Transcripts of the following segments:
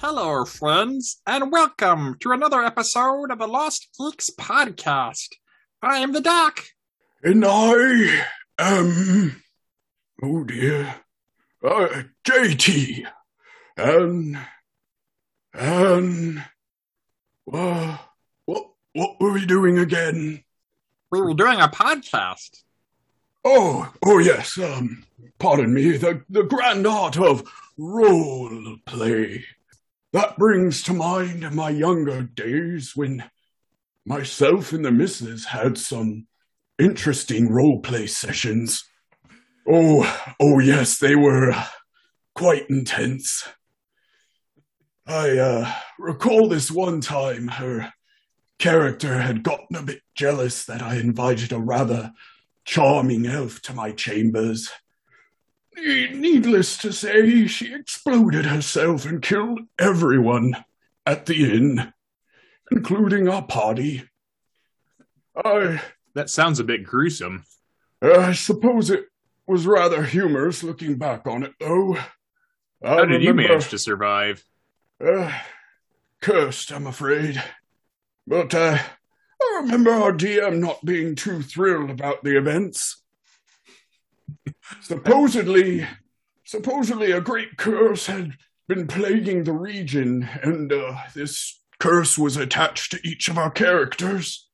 Hello, friends, and welcome to another episode of the Lost Geeks podcast. I am the Doc. And I am, oh dear, uh, JT. And, and, uh, what, what were we doing again? We were doing a podcast. Oh, oh yes, um, pardon me, the, the grand art of role play. That brings to mind my younger days when myself and the missus had some interesting role play sessions. Oh, oh yes, they were quite intense. I uh, recall this one time her character had gotten a bit jealous that I invited a rather charming elf to my chambers. Needless to say, she exploded herself and killed everyone at the inn, including our party. I, That sounds a bit gruesome. I suppose it was rather humorous looking back on it, though. I How did you manage to survive? Uh, cursed, I'm afraid. But uh, I remember our DM not being too thrilled about the events. Supposedly, supposedly a great curse had been plaguing the region, and uh, this curse was attached to each of our characters.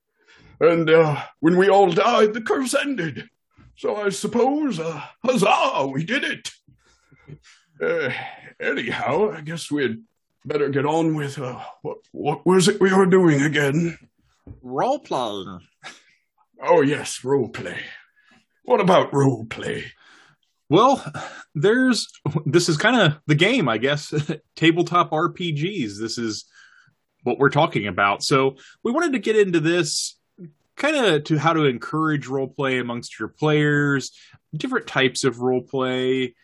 And uh, when we all died, the curse ended. So I suppose, uh, huzzah, we did it. Uh, anyhow, I guess we'd better get on with uh, what what was it we were doing again? Role playing. Oh yes, role play. What about role play? Well, there's this is kind of the game, I guess. Tabletop RPGs. This is what we're talking about. So we wanted to get into this kind of to how to encourage role play amongst your players, different types of role play,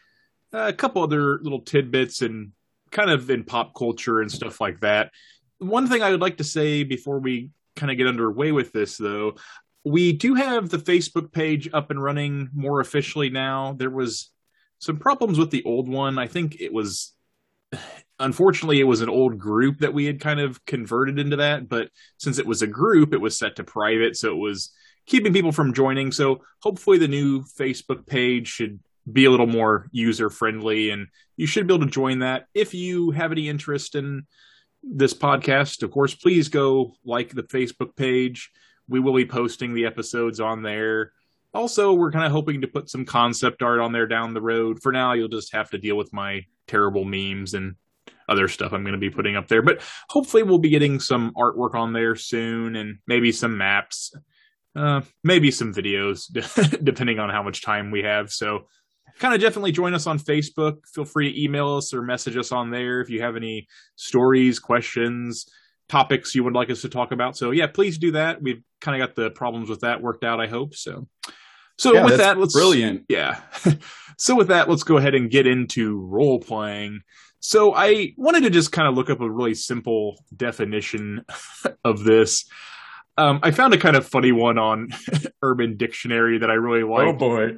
a couple other little tidbits and kind of in pop culture and stuff like that. One thing I would like to say before we kind of get underway with this, though, we do have the Facebook page up and running more officially now. There was some problems with the old one. I think it was unfortunately it was an old group that we had kind of converted into that, but since it was a group, it was set to private, so it was keeping people from joining. So hopefully the new Facebook page should be a little more user friendly and you should be able to join that if you have any interest in this podcast of course please go like the facebook page we will be posting the episodes on there. Also we're kind of hoping to put some concept art on there down the road. For now you'll just have to deal with my terrible memes and other stuff i'm going to be putting up there. But hopefully we'll be getting some artwork on there soon and maybe some maps uh, maybe some videos depending on how much time we have. So kind of definitely join us on Facebook. Feel free to email us or message us on there if you have any stories, questions, topics you would like us to talk about. So yeah, please do that. We've kind of got the problems with that worked out, I hope. So so Yeah, with that, let's brilliant. Yeah. so with that, let's go ahead and get into role playing. So I wanted to just kind of look up a really simple definition of this. Um, I found a kind of funny one on Urban Dictionary that I really like Oh boy.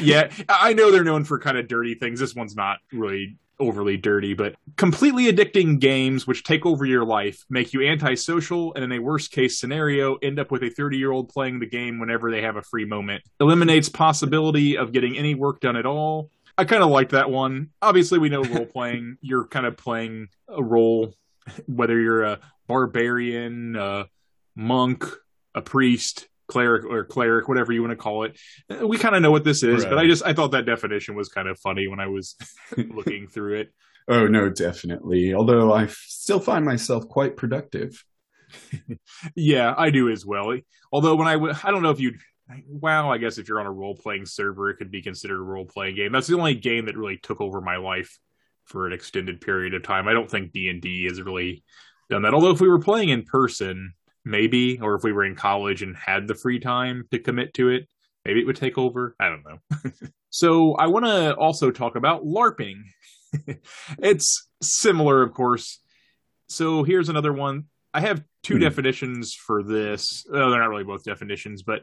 yeah, I know they're known for kind of dirty things. This one's not really overly dirty, but completely addicting games which take over your life, make you antisocial, and in a worst case scenario, end up with a 30 year old playing the game whenever they have a free moment. Eliminates possibility of getting any work done at all. I kind of like that one. Obviously, we know role playing, you're kind of playing a role, whether you're a barbarian, a monk, a priest, cleric or cleric, whatever you want to call it. Uh, We kind of know what this is, but I just I thought that definition was kind of funny when I was looking through it. Oh no, definitely. Although I still find myself quite productive. Yeah, I do as well. Although when I w- I don't know if you'd WoW, I guess if you're on a role playing server, it could be considered a role playing game. That's the only game that really took over my life for an extended period of time. I don't think D and D has really done that. Although if we were playing in person, maybe, or if we were in college and had the free time to commit to it, maybe it would take over. I don't know. so I want to also talk about LARPing. it's similar, of course. So here's another one. I have two Hmm. definitions for this. Oh, they're not really both definitions, but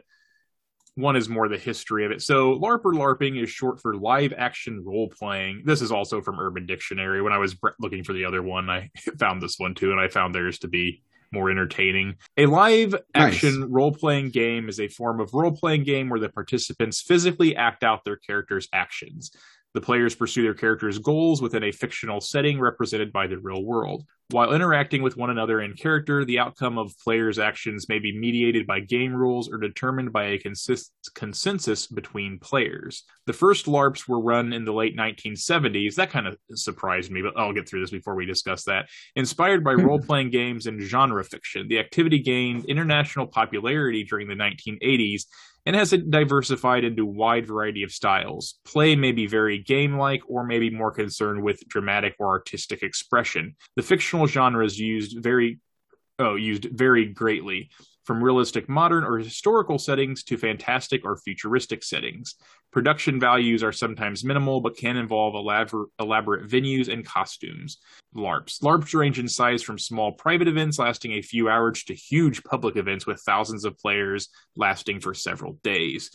one is more the history of it. So LARP or LARPing is short for live action role playing. This is also from Urban Dictionary. When I was looking for the other one, I found this one too, and I found theirs to be more entertaining. A live action nice. role playing game is a form of role playing game where the participants physically act out their characters' actions. The players pursue their characters' goals within a fictional setting represented by the real world. While interacting with one another in character, the outcome of players' actions may be mediated by game rules or determined by a consist- consensus between players. The first LARPs were run in the late 1970s. That kind of surprised me, but I'll get through this before we discuss that. Inspired by hmm. role playing games and genre fiction, the activity gained international popularity during the 1980s and has diversified into a wide variety of styles. Play may be very game like or may be more concerned with dramatic or artistic expression. The fictional genres used very oh, used very greatly from realistic modern or historical settings to fantastic or futuristic settings. Production values are sometimes minimal, but can involve elaborate, elaborate venues and costumes. LARPs. LARPs range in size from small private events lasting a few hours to huge public events with thousands of players lasting for several days.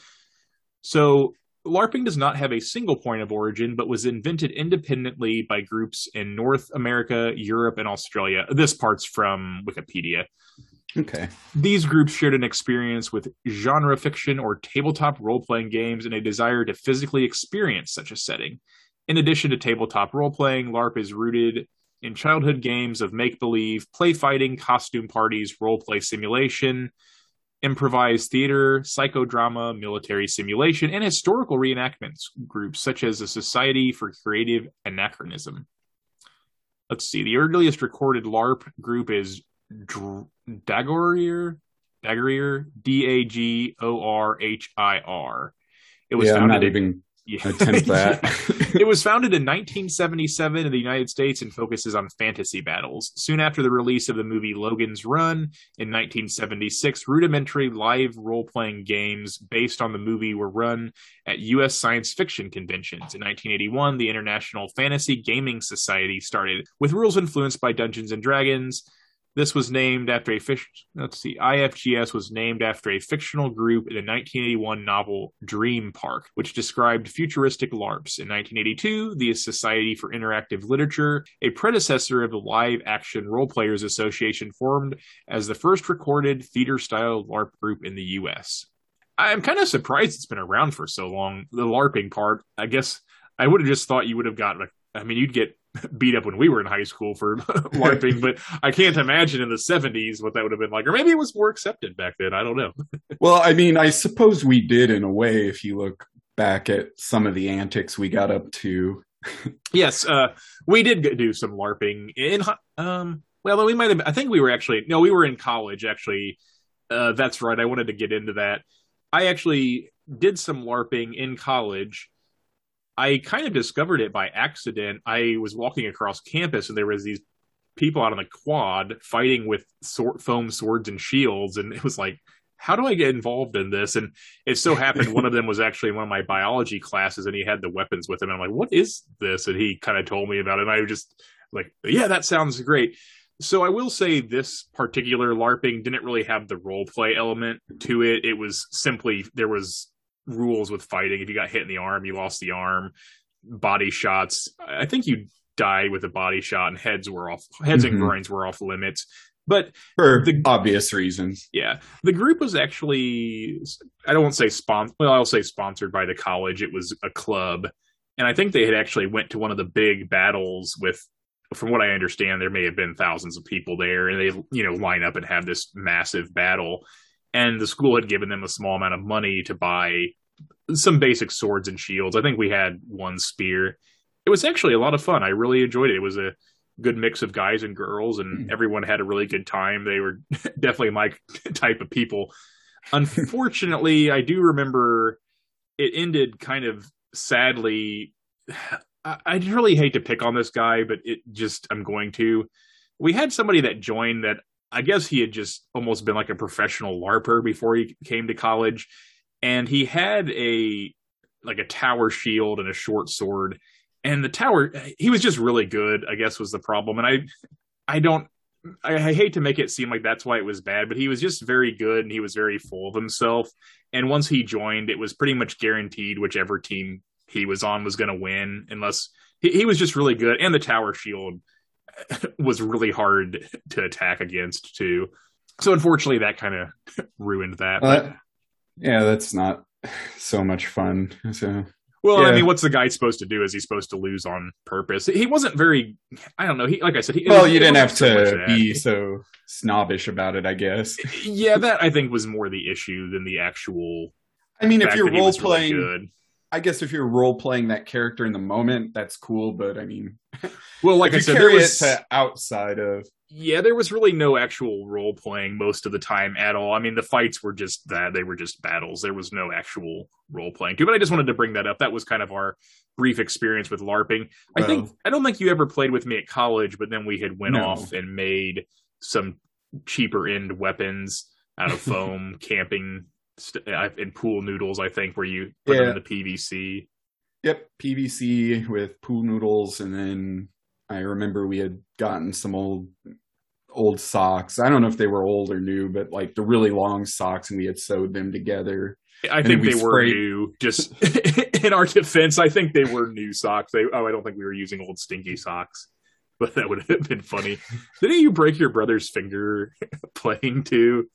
So, LARPing does not have a single point of origin, but was invented independently by groups in North America, Europe, and Australia. This part's from Wikipedia. Okay. These groups shared an experience with genre fiction or tabletop role playing games and a desire to physically experience such a setting. In addition to tabletop role playing, LARP is rooted in childhood games of make believe, play fighting, costume parties, role play simulation, improvised theater, psychodrama, military simulation, and historical reenactments groups such as the Society for Creative Anachronism. Let's see, the earliest recorded LARP group is Dr- Dagorier, Dagorier, D A G O R H I R. It was yeah, founded I'm not even yeah. attempt that. it was founded in 1977 in the United States and focuses on fantasy battles. Soon after the release of the movie Logan's Run in 1976, rudimentary live role playing games based on the movie were run at U.S. science fiction conventions. In 1981, the International Fantasy Gaming Society started, with rules influenced by Dungeons and Dragons. This was named after a fish. Let's see. IFGS was named after a fictional group in the 1981 novel Dream Park, which described futuristic LARPs. In 1982, the Society for Interactive Literature, a predecessor of the Live Action Role Players Association, formed as the first recorded theater-style LARP group in the U.S. I'm kind of surprised it's been around for so long. The LARPing part, I guess I would have just thought you would have got. I mean, you'd get beat up when we were in high school for LARPing, but I can't imagine in the 70s what that would have been like. Or maybe it was more accepted back then. I don't know. well, I mean, I suppose we did in a way if you look back at some of the antics we got up to. yes, uh, we did do some LARPing in, um, well, we might have, I think we were actually, no, we were in college actually. Uh, that's right. I wanted to get into that. I actually did some LARPing in college I kind of discovered it by accident. I was walking across campus and there was these people out on the quad fighting with sword, foam swords and shields, and it was like, how do I get involved in this? And it so happened one of them was actually in one of my biology classes, and he had the weapons with him. And I'm like, what is this? And he kind of told me about it, and I was just like, yeah, that sounds great. So I will say this particular LARPing didn't really have the role play element to it. It was simply there was rules with fighting. If you got hit in the arm, you lost the arm. Body shots. I think you died with a body shot, and heads were off. Heads mm-hmm. and groins were off limits. But for the, obvious reasons, yeah, the group was actually I don't want to say sponsored. Well, I'll say sponsored by the college. It was a club, and I think they had actually went to one of the big battles with. From what I understand, there may have been thousands of people there, and they you know line up and have this massive battle and the school had given them a small amount of money to buy some basic swords and shields. I think we had one spear. It was actually a lot of fun. I really enjoyed it. It was a good mix of guys and girls, and hmm. everyone had a really good time. They were definitely my type of people. Unfortunately, I do remember it ended kind of sadly. I, I really hate to pick on this guy, but it just I'm going to. We had somebody that joined that I guess he had just almost been like a professional LARPer before he came to college. And he had a like a tower shield and a short sword. And the tower he was just really good, I guess was the problem. And I I don't I, I hate to make it seem like that's why it was bad, but he was just very good and he was very full of himself. And once he joined, it was pretty much guaranteed whichever team he was on was going to win, unless he, he was just really good. And the tower shield was really hard to attack against too. So unfortunately, that kind of ruined that. But, Uh, yeah, that's not so much fun. So well, I mean, what's the guy supposed to do? Is he supposed to lose on purpose? He wasn't very. I don't know. He, like I said, he, well, you didn't have wasn't so much to be so snobbish about it, I guess. Yeah, that I think was more the issue than the actual. I mean, if you're role really playing, good. I guess if you're role playing that character in the moment, that's cool. But I mean, Well, like I said, there was outside of yeah, there was really no actual role playing most of the time at all. I mean, the fights were just that; they were just battles. There was no actual role playing too. But I just wanted to bring that up. That was kind of our brief experience with LARPing. I think I don't think you ever played with me at college, but then we had went No. off and made some cheaper end weapons out of foam, camping st- and pool noodles. I think where you put Yeah. them in the PVC. Yep, PVC with pool noodles, and then I remember we had gotten some old old socks. I don't know if they were old or new, but like the really long socks, and we had sewed them together. I And think we they were new. Just in our defense, I think they were new socks. They, oh, I don't think we were using old stinky socks, but that would have been funny. Didn't you break your brother's finger playing too?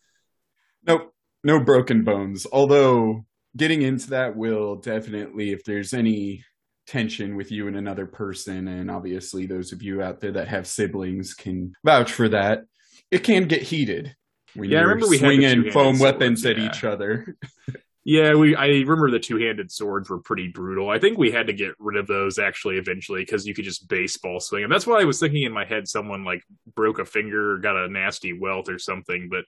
Nope, no broken bones. Although getting into that will definitely, if there's any tension with you and another person, and obviously those of you out there that have siblings can vouch for that, it can get heated. When Yeah, I remember we had swinging foam swords, weapons at yeah. each other. Yeah, we. I remember the two-handed swords were pretty brutal. I think we had to get rid of those actually eventually because you could just baseball swing, and that's why I was thinking in my head someone like broke a finger, or got a nasty welt or something. But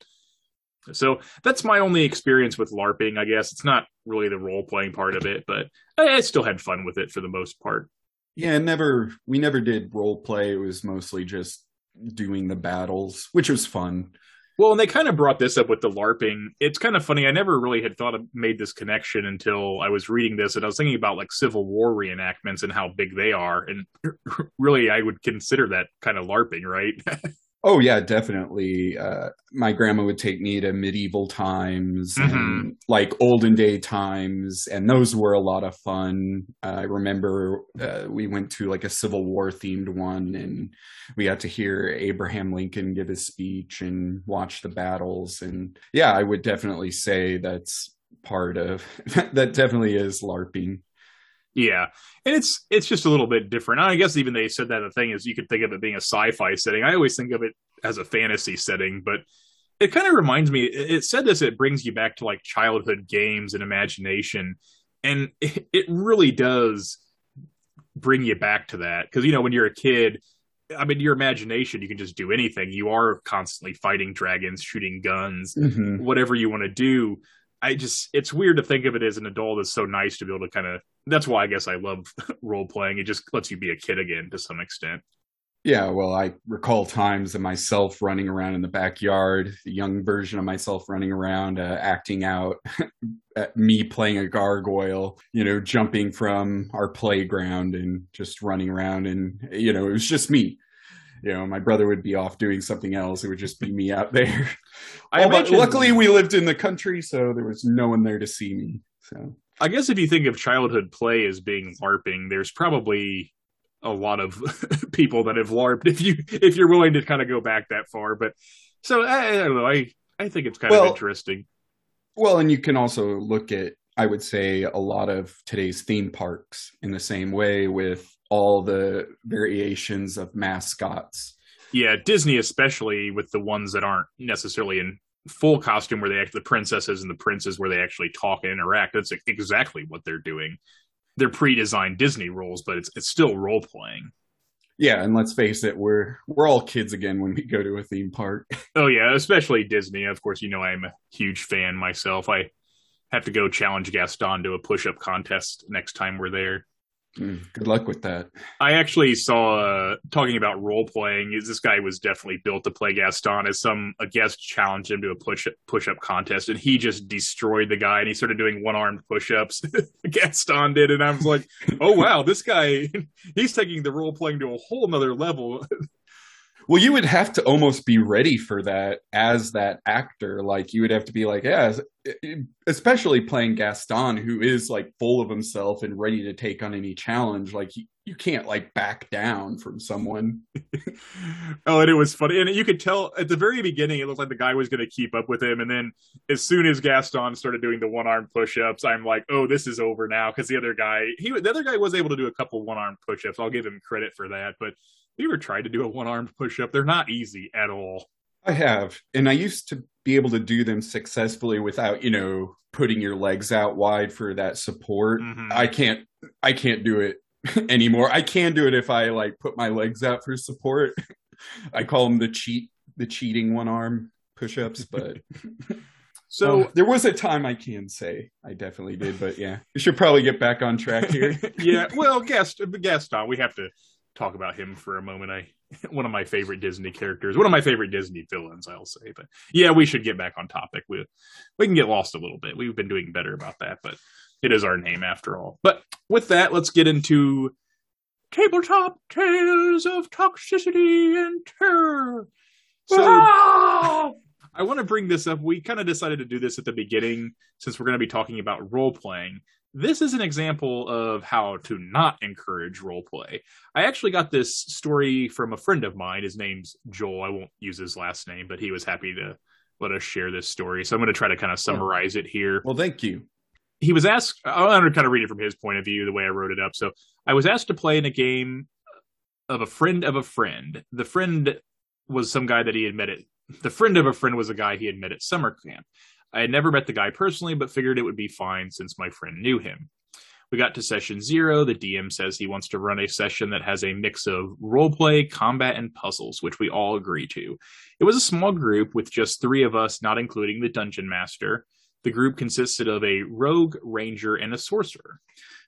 so that's my only experience with LARPing. I guess it's not really the role-playing part of it, but I, I still had fun with it for the most part. Yeah, never. We never did role play. It was mostly just doing the battles, which was fun. Well, and they kind of brought this up with the LARPing. It's kind of funny. I never really had thought of made this connection until I was reading this, and I was thinking about like Civil War reenactments and how big they are. And really, I would consider that kind of LARPing, right? Oh yeah, definitely. Uh, my grandma would take me to medieval times Mhm. and like olden day times, and those were a lot of fun. Uh, I remember uh, we went to like a Civil War themed one, and we got to hear Abraham Lincoln give his speech and watch the battles. And yeah, I would definitely say that's part of that. Definitely is LARPing. Yeah, and it's it's just a little bit different. I guess even they said that the thing is you could think of it being a sci-fi setting. I always think of it as a fantasy setting, but it kind of reminds me. It said this. It brings you back to like childhood games and imagination, and it, it really does bring you back to that because you know when you're a kid. I mean, your imagination, you can just do anything. You are constantly fighting dragons, shooting guns, Mhm. whatever you want to do. I just it's weird to think of it as an adult. It's so nice to be able to kind of. That's why I guess I love role playing. It just lets you be a kid again to some extent. Yeah, well, I recall times of myself running around in the backyard, the young version of myself running around, uh, acting out me playing a gargoyle, you know, jumping from our playground and just running around. And, you know, it was just me. You know, my brother would be off doing something else. It would just be me out there. I imagine- luckily, we lived in the country, so there was no one there to see me. So, I guess if you think of childhood play as being LARPing, there's probably a lot of people that have LARPed if you if you're willing to kind of go back that far. But so I, I don't know. I I think it's kind Well, of interesting. Well, and you can also look at, I would say, a lot of today's theme parks in the same way with all the variations of mascots. Yeah, Disney especially with the ones that aren't necessarily in full costume where they act the princesses and the princes where they actually talk and interact. That's exactly what they're doing. They're pre-designed Disney roles, but it's it's still role playing. Yeah, and let's face it, we're we're all kids again when we go to a theme park. Oh yeah, especially Disney. Of course, you know I'm a huge fan myself. I have to go challenge Gaston to a push-up contest next time we're there. Mm, Good luck with that. I actually saw uh, talking about role playing. Is this guy was definitely built to play Gaston? As some a guest challenged him to a push push up contest, and he just destroyed the guy. And he started doing one armed push ups. Gaston did, and I was like, oh wow, this guy he's taking the role playing to a whole nother level. Well, you would have to almost be ready for that as that actor. Like you would have to be like, yeah, especially playing Gaston, who is like full of himself and ready to take on any challenge. Like you, you can't like back down from someone. oh, and it was funny, and you could tell at the very beginning it looked like the guy was going to keep up with him, and then as soon as Gaston started doing the one arm push ups, I'm like, oh, this is over now because the other guy, he the other guy was able to do a couple one arm push ups. I'll give him credit for that, but you ever tried to do a one armed push up? They're not easy at all. I have. And I used to be able to do them successfully without, you know, putting your legs out wide for that support. Mm-hmm. I can't I can't do it anymore. I can do it if I like put my legs out for support. I call them the cheat the cheating one arm push-ups, but so uh, there was a time I can say I definitely did, but yeah, we should probably get back on track here. yeah, well, guest Gaston, we have to talk about him for a moment. I one of my favorite Disney characters, one of my favorite Disney villains, I'll say. But yeah, we should get back on topic. We we can get lost a little bit. We've been doing better about that, but it is our name after all. But with that, let's get into tabletop tales of toxicity and terror. So ah! I want to bring this up. We kind of decided to do this at the beginning since we're going to be talking about role playing this is an example of how to not encourage role play. I actually got this story from a friend of mine. His name's Joel. I won't use his last name, but he was happy to let us share this story. So I'm going to try to kind of oh. summarize it here. Well, thank you. He was asked, I'm going to kind of read it from his point of view, the way I wrote it up. So I was asked to play in a game of a friend of a friend. The friend was some guy that he had met at, the friend of a friend was a guy he had met at summer camp. I had never met the guy personally, but figured it would be fine since my friend knew him. We got to session zero. The DM says he wants to run a session that has a mix of roleplay, combat, and puzzles, which we all agree to. It was a small group with just three of us, not including the dungeon master. The group consisted of a rogue, ranger, and a sorcerer.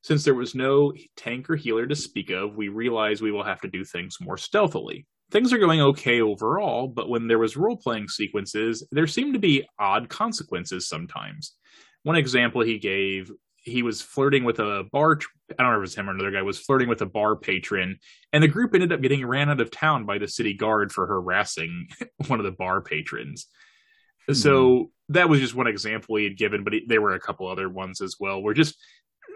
Since there was no tank or healer to speak of, we realized we will have to do things more stealthily things are going okay overall, but when there was role playing sequences, there seemed to be odd consequences sometimes. One example he gave, he was flirting with a bar. I don't know if it was him or another guy was flirting with a bar patron, and the group ended up getting ran out of town by the city guard for harassing one of the bar patrons. So hmm. that was just one example he had given, but he, there were a couple other ones as well. Where just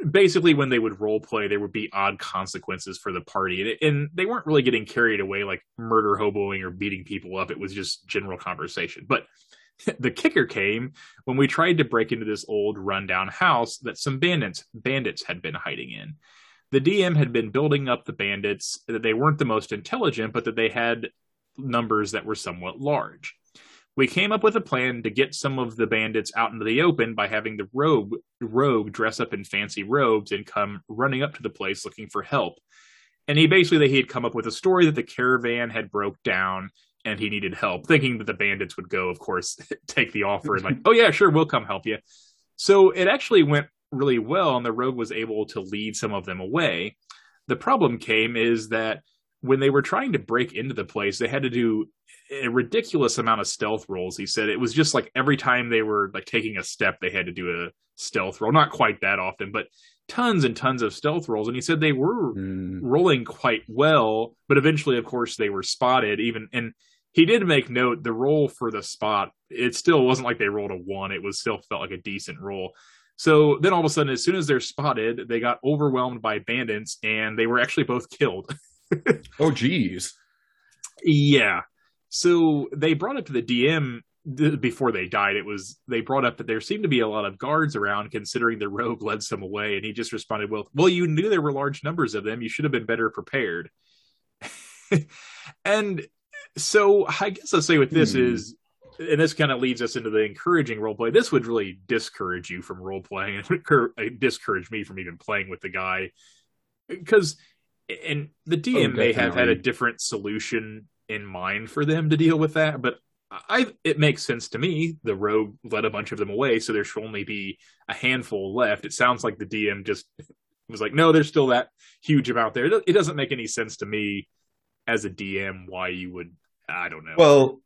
basically when they would role play there would be odd consequences for the party and, and, they weren't really getting carried away like murder hoboing or beating people up. It was just general conversation. But the kicker came when we tried to break into this old rundown house that some bandits bandits had been hiding in. The dm had been building up the bandits that they weren't the most intelligent but that they had numbers that were somewhat large we came up with a plan to get some of the bandits out into the open by having the rogue rogue dress up in fancy robes and come running up to the place looking for help. And he basically he had come up with a story that the caravan had broke down and he needed help, thinking that the bandits would go, of course, take the offer and like, oh yeah, sure, we'll come help you. So it actually went really well, and the rogue was able to lead some of them away. The problem came is that when they were trying to break into the place, they had to do a ridiculous amount of stealth rolls. He said it was just like every time they were like taking a step, they had to do a stealth roll. Not quite that often, but tons and tons of stealth rolls. And he said they were mm. rolling quite well, but eventually, of course, they were spotted. Even and he did make note the roll for the spot. It still wasn't like they rolled a one. It was still felt like a decent roll. So then all of a sudden, as soon as they're spotted, they got overwhelmed by bandits and they were actually both killed. oh, geez. Yeah. So they brought up to the DM before they died. It was they brought up that there seemed to be a lot of guards around, considering the rogue led some away, and he just responded, "Well, well, you knew there were large numbers of them. You should have been better prepared." and so I guess I'll say with this hmm. is and this kind of leads us into the encouraging role play. This would really discourage you from role playing and discourage me from even playing with the guy because and the DM oh, may have had a different solution in mind for them to deal with that, but I it makes sense to me. The rogue let a bunch of them away, so there should only be a handful left. It sounds like the DM just was like, no, there's still that huge amount there. It doesn't make any sense to me as a DM why you would. I don't know. Well,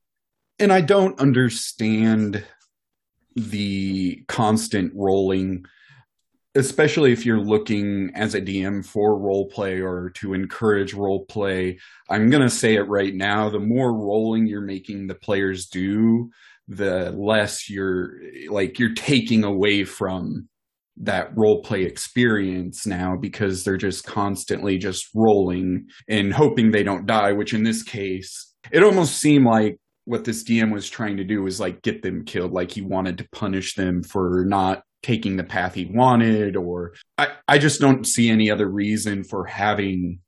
and I don't understand the constant rolling especially if you're looking as a DM for role play or to encourage role play, I'm going to say it right now. The more rolling you're making the players do, the less you're like you're taking away from that role play experience now because they're just constantly just rolling and hoping they don't die, which in this case, it almost seemed like what this DM was trying to do was like get them killed. Like he wanted to punish them for not taking the path he wanted, or I, I just don't see any other reason for having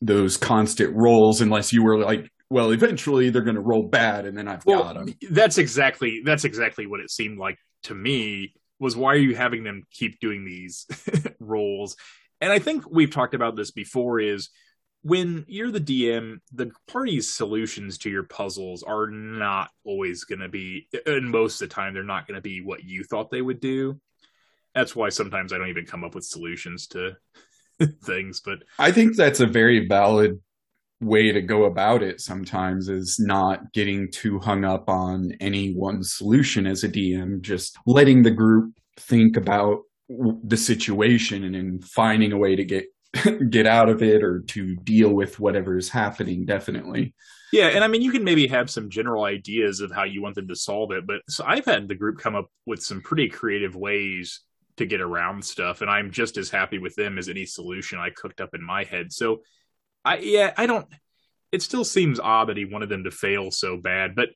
those constant rolls unless you were like, well, eventually they're going to roll bad and then I've well, got them. That's exactly that's exactly what it seemed like to me was why are you having them keep doing these rolls? And I think we've talked about this before is when you're the DM, the party's solutions to your puzzles are not always going to be, and most of the time, they're not going to be what you thought they would do. That's why sometimes I don't even come up with solutions to things. But I think that's a very valid way to go about it sometimes is not getting too hung up on any one solution as a DM, just letting the group think about the situation and then finding a way to get get out of it or to deal with whatever is happening definitely. Yeah and i mean you can maybe have some general ideas of how you want them to solve it but so i've had the group come up with some pretty creative ways to get around stuff and i'm just as happy with them as any solution i cooked up in my head. So i yeah i don't it still seems odd that he wanted them to fail so bad but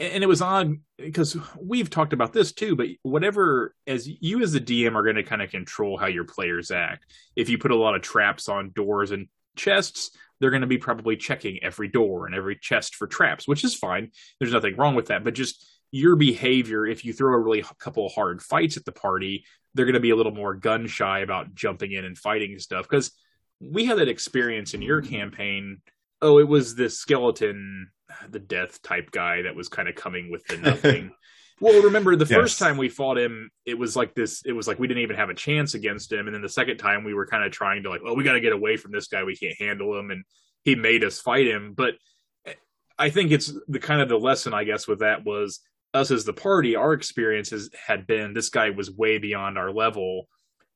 and it was odd because we've talked about this too but whatever as you as the dm are going to kind of control how your players act. If you put a lot of traps on doors and chests they're going to be probably checking every door and every chest for traps which is fine. There's nothing wrong with that but just your behavior if you throw a really couple hard fights at the party they're going to be a little more gun shy about jumping in and fighting stuff because we had that experience in your campaign oh it was this skeleton the death type guy that was kind of coming with the nothing. well, remember the yes. first time we fought him, it was like this. It was like we didn't even have a chance against him, and then the second time we were kind of trying to like, oh, we got to get away from this guy. We can't handle him, and he made us fight him. But eh, I think it's the kind of the lesson I guess with that was us as the party. Our experiences had been this guy was way beyond our level.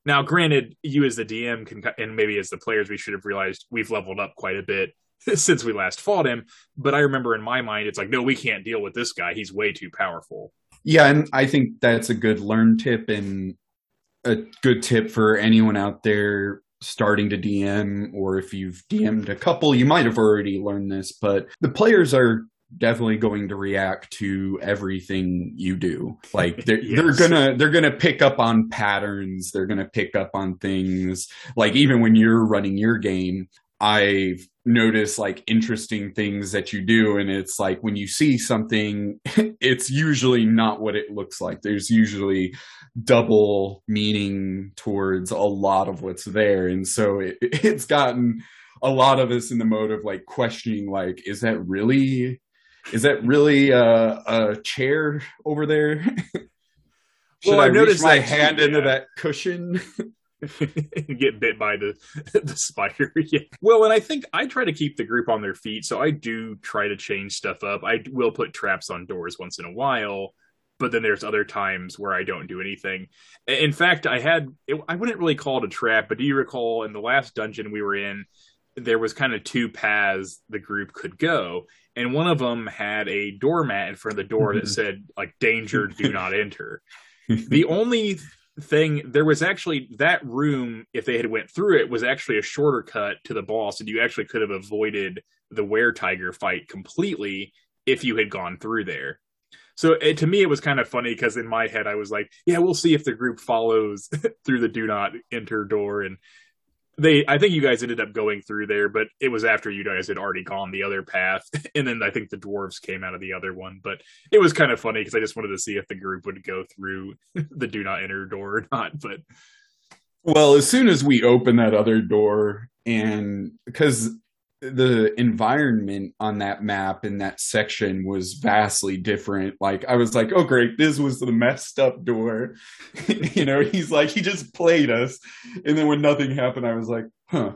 Now, granted, you as the DM can, and maybe as the players, we should have realized we've leveled up quite a bit since we last fought him. But I remember in my mind, it's like, no, we can't deal with this guy. He's way too powerful. Yeah, and I think that's a good learn tip and a good tip for anyone out there starting to DM, or if you've DM'd a couple, you might have already learned this, but the players are definitely going to react to everything you do. Like they're yes. they're gonna they're gonna pick up on patterns. They're gonna pick up on things. Like even when you're running your game, I've noticed like interesting things that you do. And it's like when you see something, it's usually not what it looks like. There's usually double meaning towards a lot of what's there. And so it, it's gotten a lot of us in the mode of like questioning, like, is that really, is that really a, a chair over there? Should well, I, I reach my hand too, into that cushion? get bit by the the spider. yeah. Well, and I think I try to keep the group on their feet, so I do try to change stuff up. I will put traps on doors once in a while, but then there's other times where I don't do anything. In fact, I had it, I wouldn't really call it a trap, but do you recall in the last dungeon we were in, there was kind of two paths the group could go, and one of them had a doormat in front of the door that said like "Danger, do not enter." the only thing there was actually that room if they had went through it was actually a shorter cut to the boss and you actually could have avoided the were tiger fight completely if you had gone through there. So it, to me it was kind of funny because in my head i was like yeah we'll see if the group follows through the do not enter door and they i think you guys ended up going through there but it was after you guys had already gone the other path. And then i think the dwarves came out of the other one but it was kind of funny because i just wanted to see if the group would go through the do not enter door or not but well as soon as we open that other door and because the environment on that map in that section was vastly different. Like I was like, oh great, this was the messed up door. you know, he's like, he just played us. And then when nothing happened, I was like, huh.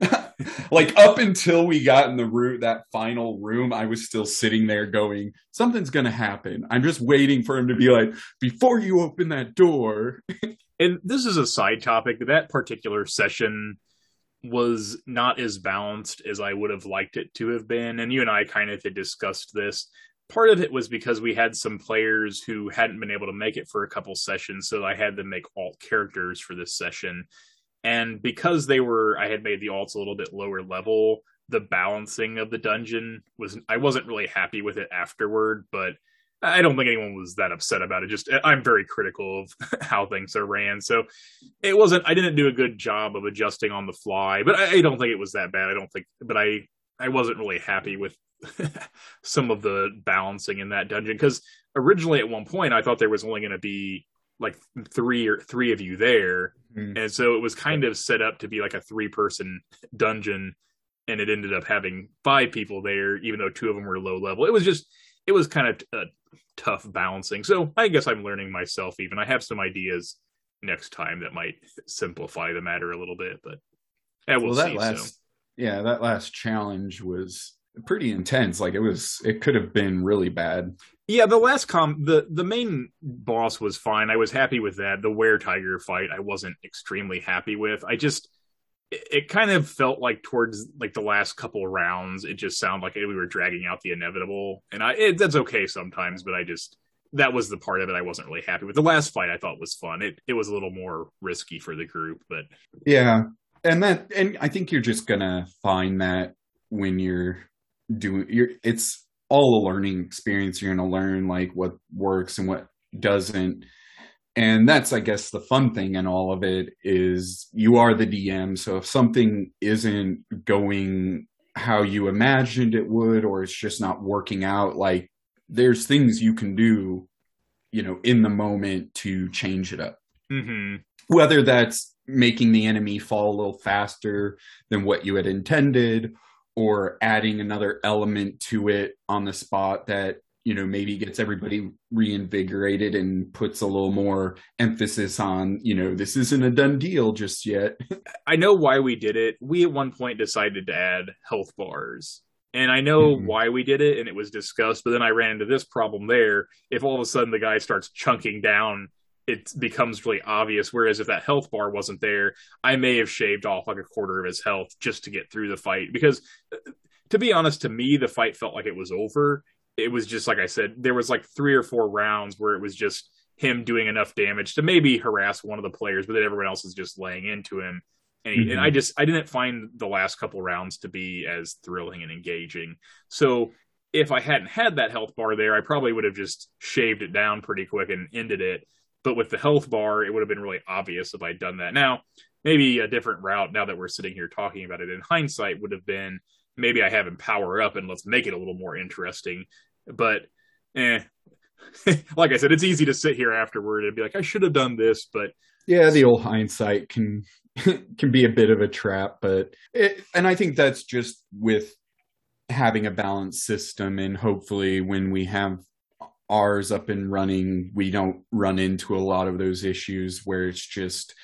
like up until we got in the room that final room, I was still sitting there going, something's gonna happen. I'm just waiting for him to be like, before you open that door. And this is a side topic. That particular session was not as balanced as I would have liked it to have been. And you and I kind of had discussed this. Part of it was because we had some players who hadn't been able to make it for a couple sessions, so I had them make alt characters for this session. And because they were, I had made the alts a little bit lower level, the balancing of the dungeon was, I wasn't really happy with it afterward, but I don't think anyone was that upset about it. Just I'm very critical of how things are ran, so it wasn't. I didn't do a good job of adjusting on the fly, but I, I don't think it was that bad. I don't think, but I I wasn't really happy with some of the balancing in that dungeon because originally at one point I thought there was only going to be like three or three of you there, mm. and so it was kind of set up to be like a three person dungeon, and it ended up having five people there, even though two of them were low level. It was just it was kind of uh, tough balancing. So I guess I'm learning myself. Even I have some ideas next time that might simplify the matter a little bit, but yeah, we'll, well that see, last, so. yeah, that last challenge was pretty intense. Like it was, it could have been really bad. Yeah, the last com, the the main boss was fine. I was happy with that. The were tiger fight, I wasn't extremely happy with. I just it kind of felt like towards like the last couple rounds, it just sounded like we were dragging out the inevitable, and I it, that's okay sometimes, but I just that was the part of it I wasn't really happy with. The last fight I thought was fun. It it was a little more risky for the group, but yeah, and that and I think you're just gonna find that when you're doing you're it's all a learning experience. You're gonna learn like what works and what doesn't and that's i guess the fun thing in all of it is you are the dm so if something isn't going how you imagined it would or it's just not working out like there's things you can do you know in the moment to change it up mm-hmm. whether that's making the enemy fall a little faster than what you had intended or adding another element to it on the spot that you know maybe gets everybody reinvigorated and puts a little more emphasis on you know this isn't a done deal just yet. I know why we did it. We at one point decided to add health bars. And i know mm-hmm. why we did it and it was discussed but then i ran into this problem there. If all of a sudden the guy starts chunking down it becomes really obvious. Whereas if that health bar wasn't there i may have shaved off like a quarter of his health just to get through the fight. Because to be honest to me the fight felt like it was over it was just like I said, there was like three or four rounds where it was just him doing enough damage to maybe harass one of the players, but then everyone else is just laying into him. And, he, mm-hmm. and I just I didn't find the last couple rounds to be as thrilling and engaging. So if I hadn't had that health bar there, I probably would have just shaved it down pretty quick and ended it. But with the health bar, it would have been really obvious if I'd done that. Now, maybe a different route now that we're sitting here talking about it in hindsight would have been maybe I have him power up and let's make it a little more interesting. But eh. like I said, it's easy to sit here afterward and be like, I should have done this, but yeah, the old hindsight can can be a bit of a trap, but it, and I think that's just with having a balanced system and hopefully when we have ours up and running, we don't run into a lot of those issues where it's just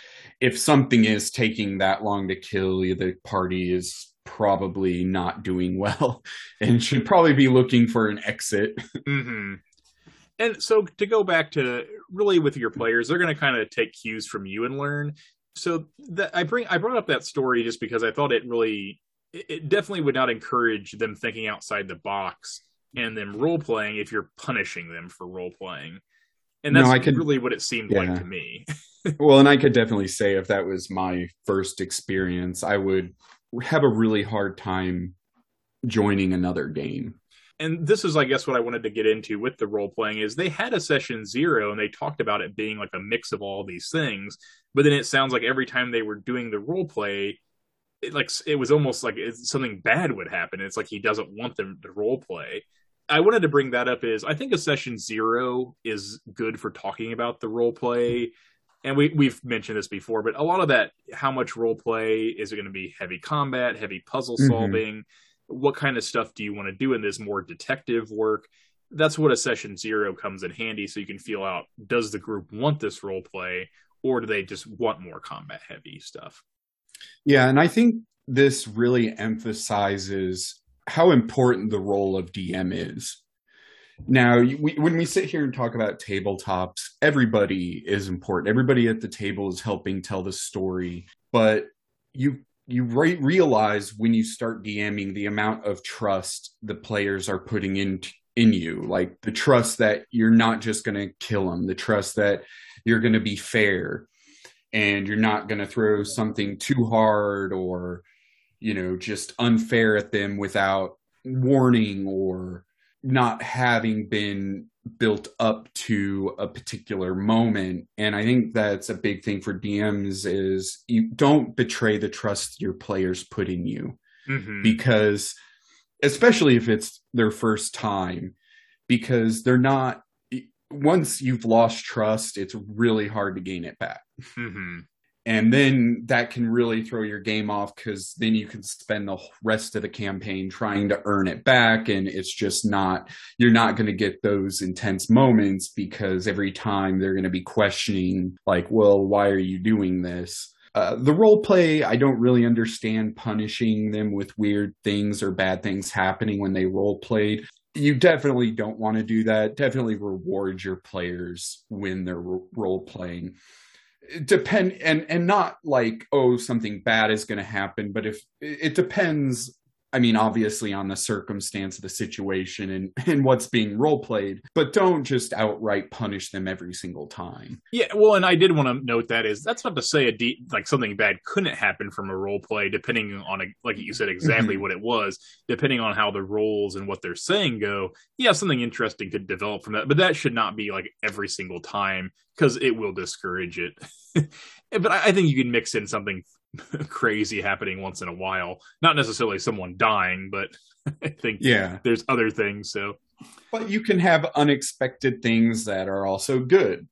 if something is taking that long to kill, the party is probably not doing well and should probably be looking for an exit. Mm-hmm. And so to go back to really with your players, they're going to kind of take cues from you and learn. So that I bring I brought up that story just because I thought it really it definitely would not encourage them thinking outside the box and them role playing if you're punishing them for role playing. And that's no, could, really what it seemed yeah. like to me. well, and I could definitely say if that was my first experience, I would have a really hard time joining another game. And this is, I guess, what I wanted to get into with the role playing is they had a session zero and they talked about it being like a mix of all these things. But then it sounds like every time they were doing the role play, it, like it was almost like something bad would happen. It's like he doesn't want them to role play. I wanted to bring that up is I think a session zero is good for talking about the role play and we we've mentioned this before, but a lot of that, how much role play is it going to be? Heavy combat, heavy puzzle mm-hmm. solving. Mm-hmm. What kind of stuff do you want to do in this more detective work? That's what a session zero comes in handy, so you can feel out: does the group want this role play, or do they just want more combat heavy stuff? Yeah, and I think this really emphasizes how important the role of DM is Now, we, when we sit here and talk about tabletops, everybody is important. Everybody at the table is helping tell the story, but you you re- realize when you start DMing the amount of trust the players are putting in in you, like the trust that you're not just going to kill them, the trust that you're going to be fair, and you're not going to throw something too hard or you know just unfair at them without warning or not having been built up to a particular moment. And i think that's a big thing for dms is you don't betray the trust your players put in you. Mm-hmm. because especially if it's their first time because they're not once you've lost trust it's really hard to gain it back. Mm-hmm and then that can really throw your game off because then you can spend the rest of the campaign trying to earn it back and it's just not you're not going to get those intense moments because every time they're going to be questioning like well why are you doing this? Uh, the role play i don't really understand punishing them with weird things or bad things happening when they role played you definitely don't want to do that. Definitely reward your players when they're role playing depend and and not like oh something bad is going to happen but if it depends I mean, obviously on the circumstance of the situation and, and what's being role played, but don't just outright punish them every single time. Yeah, well, and I did want to note that is that's not to say a de- like something bad couldn't happen from a role play, depending on a, like you said exactly mm-hmm. what it was, depending on how the roles and what they're saying go. Yeah, something interesting could develop from that, but that should not be like every single time because it will discourage it. but I, I think you can mix in something crazy happening once in a while. Not necessarily someone dying, but I think yeah, there's other things. So, but you can have unexpected things that are also good,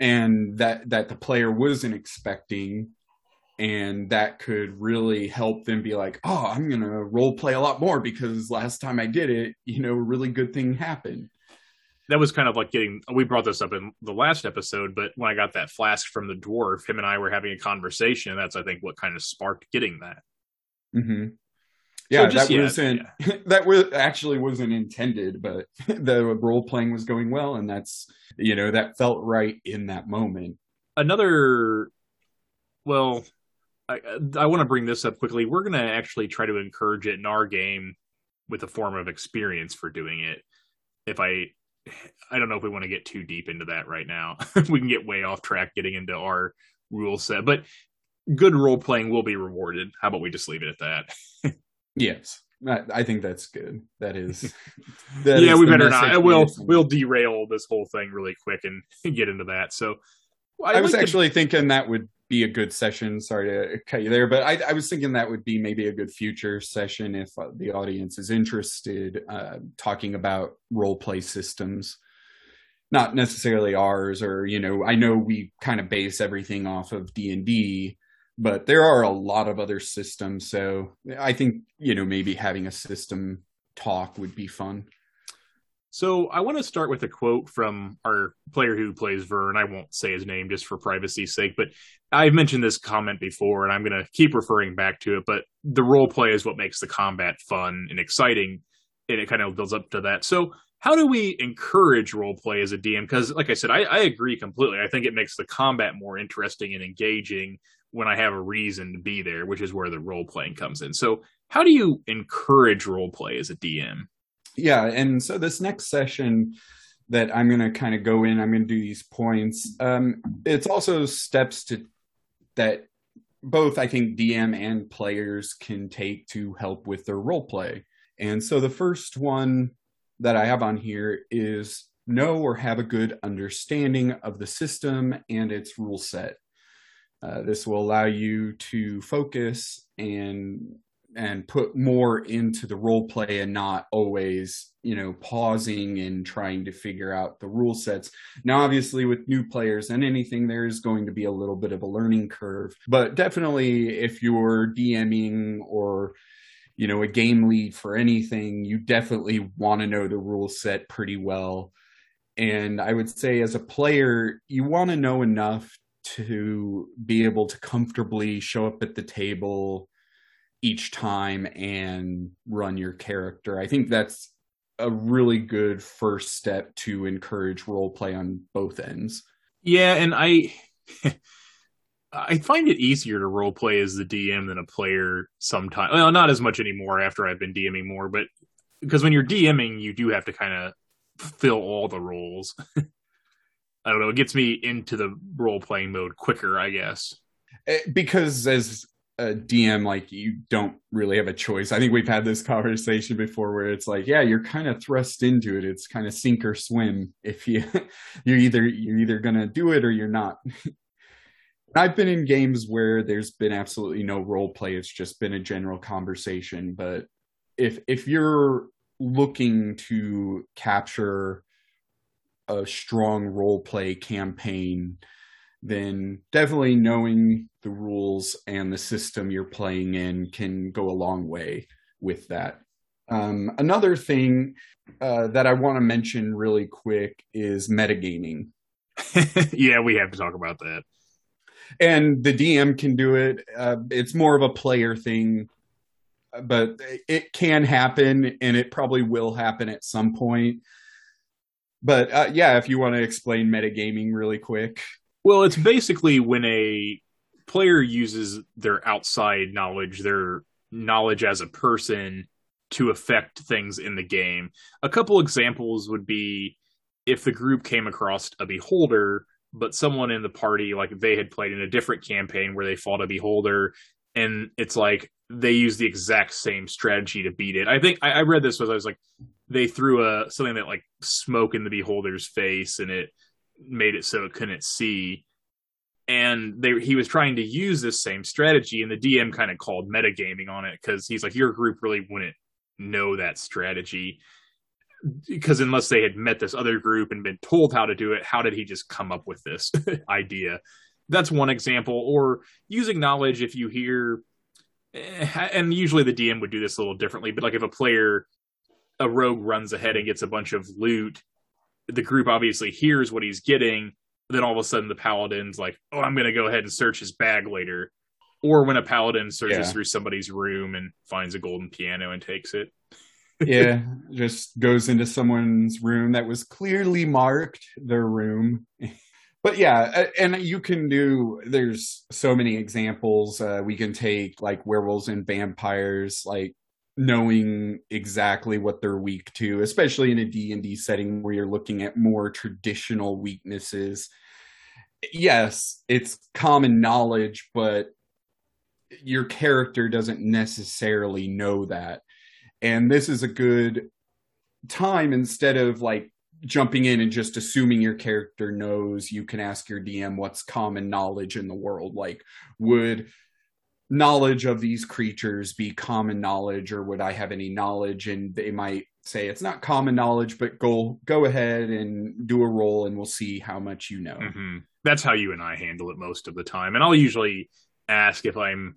and that that the player wasn't expecting, and that could really help them be like, oh, I'm gonna role play a lot more because last time I did it, you know, a really good thing happened that was kind of like getting we brought this up in the last episode but when i got that flask from the dwarf him and i were having a conversation that's i think what kind of sparked getting that mm-hmm. yeah so just, that yeah, wasn't yeah. that was actually wasn't intended but the role playing was going well and that's you know that felt right in that moment another well i i want to bring this up quickly we're going to actually try to encourage it in our game with a form of experience for doing it if I I don't know if we want to get too deep into that right now. we can get way off track getting into our rule set, but good role playing will be rewarded. How about we just leave it at that? yes. I, think that's good. That is. That yeah, is we better not. We'll we'll derail this whole thing really quick and get into that. So, I, I was like actually to... thinking that would be a good session. Sorry to cut you there, but I, I was thinking that would be maybe a good future session if uh, the audience is interested, uh, talking about role play systems. Not necessarily ours, or you know, I know we kind of base everything off of D and D, but there are a lot of other systems. So I think you know maybe having a system talk would be fun. So I want to start with a quote from our player who plays Vern. I won't say his name just for privacy's sake, but I've mentioned this comment before and I'm going to keep referring back to it. But the role play is what makes the combat fun and exciting. And it kind of builds up to that. So how do we encourage role play as a DM? Because, like I said, I, I agree completely. I think it makes the combat more interesting and engaging when I have a reason to be there, which is where the role playing comes in. So, how do you encourage role play as a DM? Yeah and so this next session that i'm going to kind of go in i'm going to do these points um it's also steps to that both i think dm and players can take to help with their role play and so the first one that i have on here is know or have a good understanding of the system and its rule set. Uh, this will allow you to focus and and put more into the role play and not always you know pausing and trying to figure out the rule sets. Now obviously with new players and anything there's going to be a little bit of a learning curve. But definitely if you're dming or you know a game lead for anything you definitely want to know the rule set pretty well. And i would say as a player you want to know enough to be able to comfortably show up at the table each time and run your character. I think that's a really good first step to encourage role play on both ends. Yeah, and I I find it easier to role play as the DM than a player sometimes. Well, not as much anymore after I've been DMing more, but because when you're DMing, you do have to kind of fill all the roles. I don't know. It gets me into the role playing mode quicker, I guess. Eh, because as a DM, like you don't really have a choice. I think we've had this conversation before where it's like, yeah, you're kind of thrust into it. It's kind of sink or swim. If you you're either you're either gonna do it or you're not. I've been in games where there's been absolutely no role play. It's just been a general conversation. But if if you're looking to capture a strong role play campaign, then definitely knowing the rules and the system you're playing in can go a long way with that. Um, another thing uh, that I want to mention really quick is metagaming. yeah, we have to talk about that. And the DM can do it. Uh, it's more of a player thing, but it can happen and it probably will happen at some point. But uh, yeah, if you want to explain metagaming really quick. Well, it's basically when a player uses their outside knowledge, their knowledge as a person to affect things in the game. A couple examples would be if the group came across a beholder, but someone in the party, like they had played in a different campaign where they fought a beholder, and it's like they use the exact same strategy to beat it. I think I, I read this was I was like they threw a something that like smoke in the beholder's face and it made it so it couldn't see. And they, he was trying to use this same strategy and the dm kind of called metagaming on it because he's like your group really wouldn't know that strategy. Because unless they had met this other group and been told how to do it how did he just come up with this idea? That's one example. Or using knowledge if you hear eh, and usually the dm would do this a little differently but like if a player a rogue runs ahead and gets a bunch of loot the group obviously hears what he's getting then all of a sudden the paladin's like, "Oh, I'm going to go ahead and search his bag later." Or when a paladin searches yeah. through somebody's room and finds a golden piano and takes it. yeah, just goes into someone's room that was clearly marked their room. but yeah, and you can do. There's so many examples. Uh, we can take like werewolves and vampires, like knowing exactly what they're weak to, especially in a D&D setting where you're looking at more traditional weaknesses. Yes, it's common knowledge, but your character doesn't necessarily know that. And this is a good time instead of like jumping in and just assuming your character knows, you can ask your DM what's common knowledge in the world. Like, would knowledge of these creatures be common knowledge or would I have any knowledge? And they might say it's not common knowledge, but go go ahead and do a roll and we'll see how much you know. Mm-hmm. That's how you and I handle it most of the time. And I'll usually ask if I'm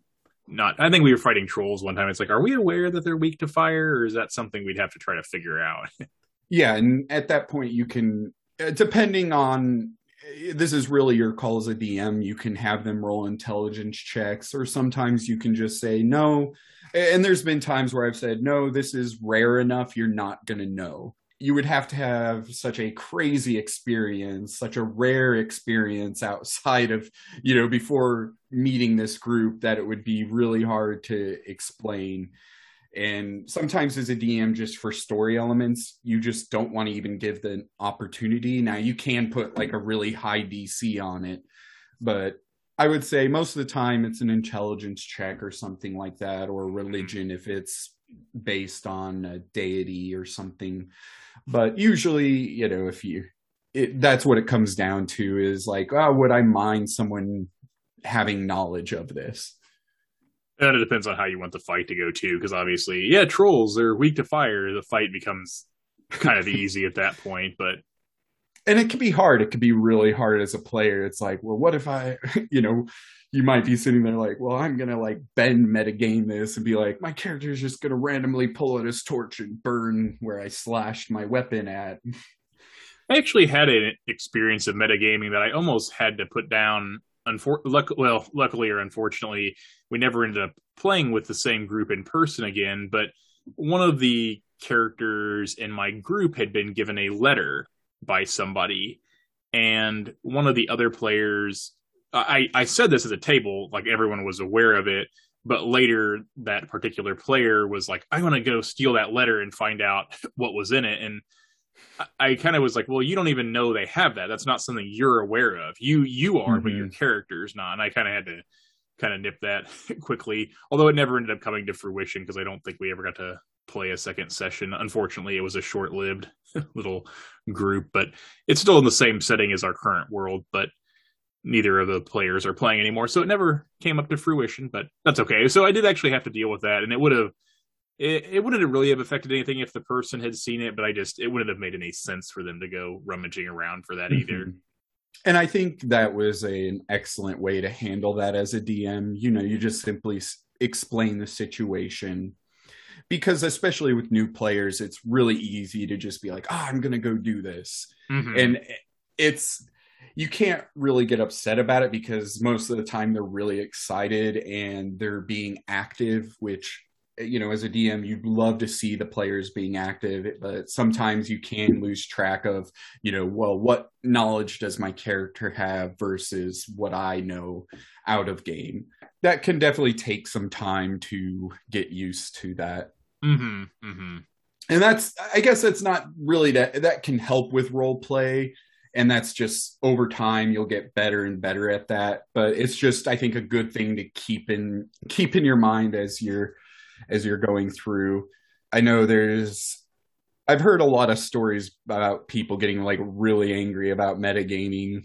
not I think we were fighting trolls one time. It's like, are we aware that they're weak to fire, or is that something we'd have to try to figure out? yeah, and at that point you can uh, depending on Eh, this is really your call as a DM. You can have them roll intelligence checks, or sometimes you can just say no. And there's been times where I've said, no, this is rare enough, you're not going to know. You would have to have such a crazy experience, such a rare experience outside of, you know, before meeting this group that it would be really hard to explain and sometimes as a dm just for story elements you just don't want to even give the opportunity. Now you can put like a really high dc on it but i would say most of the time it's an intelligence check or something like that or mm-hmm. religion if it's based on a deity or something. But usually you know if you it, that's what it comes down to is like oh would i mind someone having knowledge of this and it depends on how you want the fight to go too, because obviously, yeah, trolls they're weak to fire. The fight becomes kind of easy at that point, but and it can be hard. It can be really hard as a player. It's like, well, what if I, you know, you might be sitting there like, well, I'm gonna like bend metagame this and be like, my character is just gonna randomly pull out his torch and burn where I slashed my weapon at. I actually had an experience of metagaming that I almost had to put down unfor- luck- well, luckily or unfortunately, we never ended up playing with the same group in person again. But one of the characters in my group had been given a letter by somebody, and one of the other players. I, I said this at the table, like everyone was aware of it, but later that particular player was like, I want to go steal that letter and find out what was in it. And I, I kind of was like, well, you don't even know they have that. That's not something you're aware of. You you are, mm-hmm. but your character's not. And I kind of had to kind of nip that quickly, although it never ended up coming to fruition because I don't think we ever got to play a second session. Unfortunately, it was a short lived little group, but it's still in the same setting as our current world. But neither of the players are playing anymore, so it never came up to fruition. But that's okay. So I did actually have to deal with that, and it would have it, it wouldn't have really have affected anything if the person had seen it, but I just it wouldn't have made any sense for them to go rummaging around for that mm-hmm. either. And I think that was a, an excellent way to handle that as a DM. You know, you just simply s- explain the situation because especially with new players it's really easy to just be like oh i'm gonna go do this mm-hmm. and it's you can't really get upset about it because most of the time they're really excited and they're being active, which you know, as a DM, you'd love to see the players being active, but sometimes you can lose track of, you know, well, what knowledge does my character have versus what I know out of game. That can definitely take some time to get used to that. Mm-hmm, mm-hmm. And that's, I guess, that's not really that. That can help with role play and that's just over time you'll get better and better at that but it's just i think a good thing to keep in keep in your mind as you're as you're going through. I know there's i've heard a lot of stories about people getting like really angry about metagaming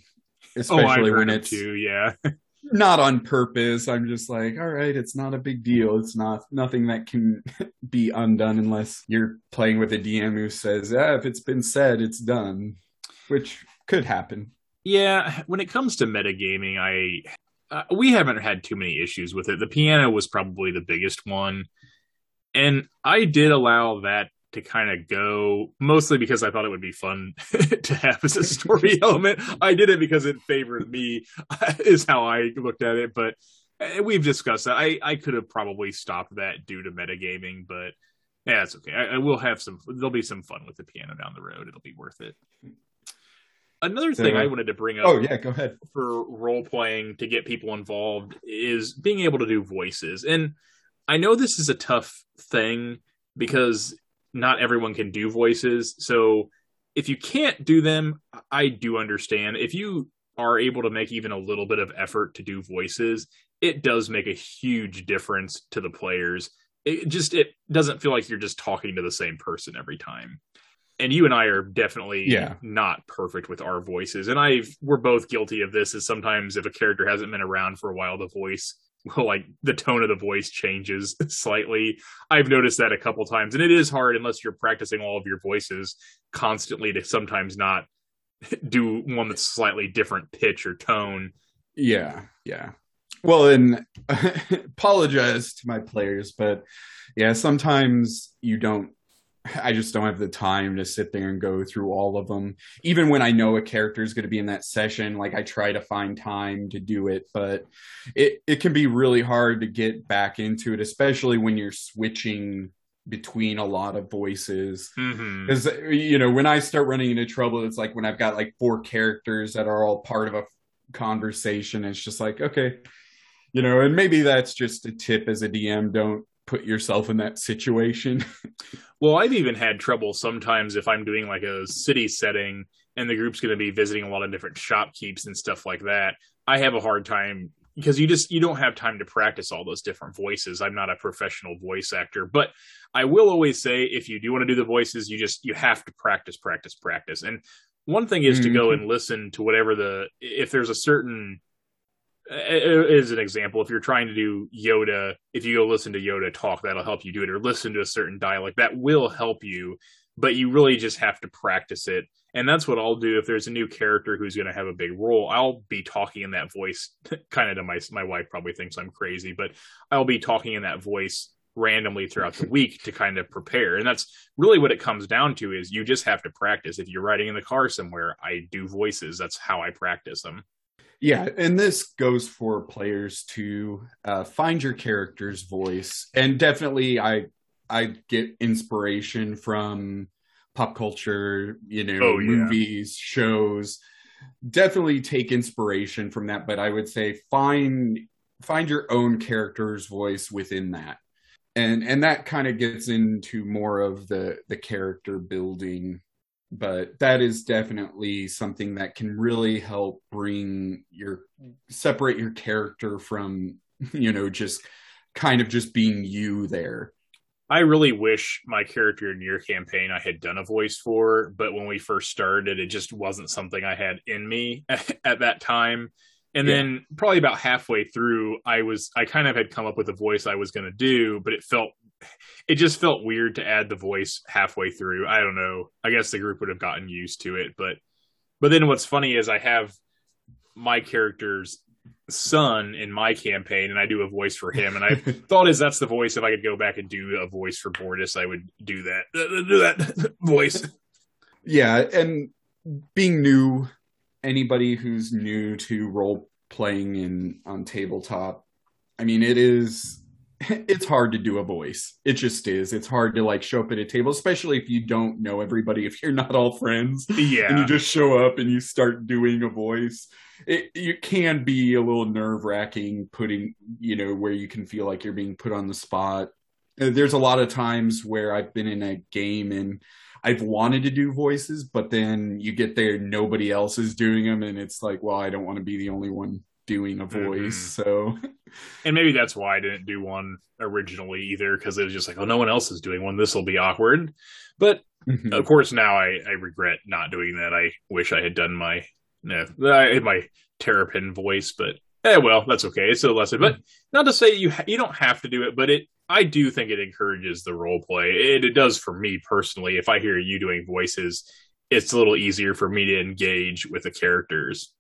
especially oh, when it's too, yeah. not on purpose. I'm just like all right it's not a big deal. It's not nothing that can be undone unless you're playing with a dm who says yeah if it's been said it's done which could happen. Yeah, when it comes to metagaming, I uh, we haven't had too many issues with it. The piano was probably the biggest one, and I did allow that to kind of go mostly because I thought it would be fun to have as a story element. I did it because it favored me, is how I looked at it. But uh, we've discussed that. I I could have probably stopped that due to metagaming, but yeah, it's okay. I, I will have some. There'll be some fun with the piano down the road. It'll be worth it. Another thing I wanted to bring up. Oh yeah, go ahead. For role playing to get people involved is being able to do voices, and I know this is a tough thing because not everyone can do voices. So if you can't do them, I do understand. If you are able to make even a little bit of effort to do voices, it does make a huge difference to the players. It just it doesn't feel like you're just talking to the same person every time and you and I are definitely yeah. not perfect with our voices. And I we're both guilty of this is sometimes if a character hasn't been around for a while, the voice like the tone of the voice changes slightly. I've noticed that a couple times. And it is hard unless you're practicing all of your voices constantly to sometimes not do one that's slightly different pitch or tone. Yeah, yeah. Well, and apologize to my players, but yeah, sometimes you don't I just don't have the time to sit there and go through all of them. Even when I know a character is going to be in that session, like I try to find time to do it, but it it can be really hard to get back into it, especially when you're switching between a lot of voices. Because mm-hmm. you know, when I start running into trouble, it's like when I've got like four characters that are all part of a conversation. It's just like okay, you know, and maybe that's just a tip as a DM. Don't put yourself in that situation. well, I've even had trouble sometimes if I'm doing like a city setting and the group's going to be visiting a lot of different shopkeeps and stuff like that. I have a hard time because you just you don't have time to practice all those different voices. I'm not a professional voice actor, but I will always say if you do want to do the voices, you just you have to practice, practice, practice. And one thing is mm-hmm. to go mm-hmm. and listen to whatever the if there's a certain as an example, if you're trying to do Yoda, if you go listen to Yoda talk, that'll help you do it, or listen to a certain dialect, that will help you. But you really just have to practice it, and that's what I'll do. If there's a new character who's going to have a big role, I'll be talking in that voice. kind of to my my wife probably thinks I'm crazy, but I'll be talking in that voice randomly throughout the week to kind of prepare. And that's really what it comes down to is you just have to practice. If you're riding in the car somewhere, I do voices. That's how I practice them. Yeah, and this goes for players to uh, find your character's voice, and definitely, I I get inspiration from pop culture, you know, Oh, yeah. movies, shows. Definitely take inspiration from that, but I would say find find your own character's voice within that. And and that kind of gets into more of the the character building, but that is definitely something that can really help bring your separate your character from, you know, just kind of just being you there. I really wish my character in your campaign I had done a voice for, but when we first started, it just wasn't something I had in me at that time. And Yeah. then probably about halfway through, I was I kind of had come up with a voice I was going to do, but it felt it just felt weird to add the voice halfway through. I don't know. I guess the group would have gotten used to it, but but then what's funny is I have my character's son in my campaign and I do a voice for him and I thought is that's the voice if I could go back and do a voice for Bortus I would do that do that voice yeah and being new anybody who's new to role playing in on tabletop i mean it is it's hard to do a voice. It just is. It's hard to like show up at a table especially if you don't know everybody if you're not all friends Yeah. and you just show up and you start doing a voice. It, it can be a little nerve wracking putting you know where you can feel like you're being put on the spot. Uh, there's a lot of times where i've been in a game and i've wanted to do voices but then you get there nobody else is doing them and it's like well i don't want to be the only one doing a voice so. And maybe that's why I didn't do one originally either because it was just like oh no one else is doing one. This will be awkward. But Mhm. of course now I, I regret not doing that. I wish I had done my no I had my terrapin voice but eh well that's okay. It's a lesson. But not to say you ha- you don't have to do it but it I do think it encourages the role play. It, it does for me personally. If I hear you doing voices it's a little easier for me to engage with the characters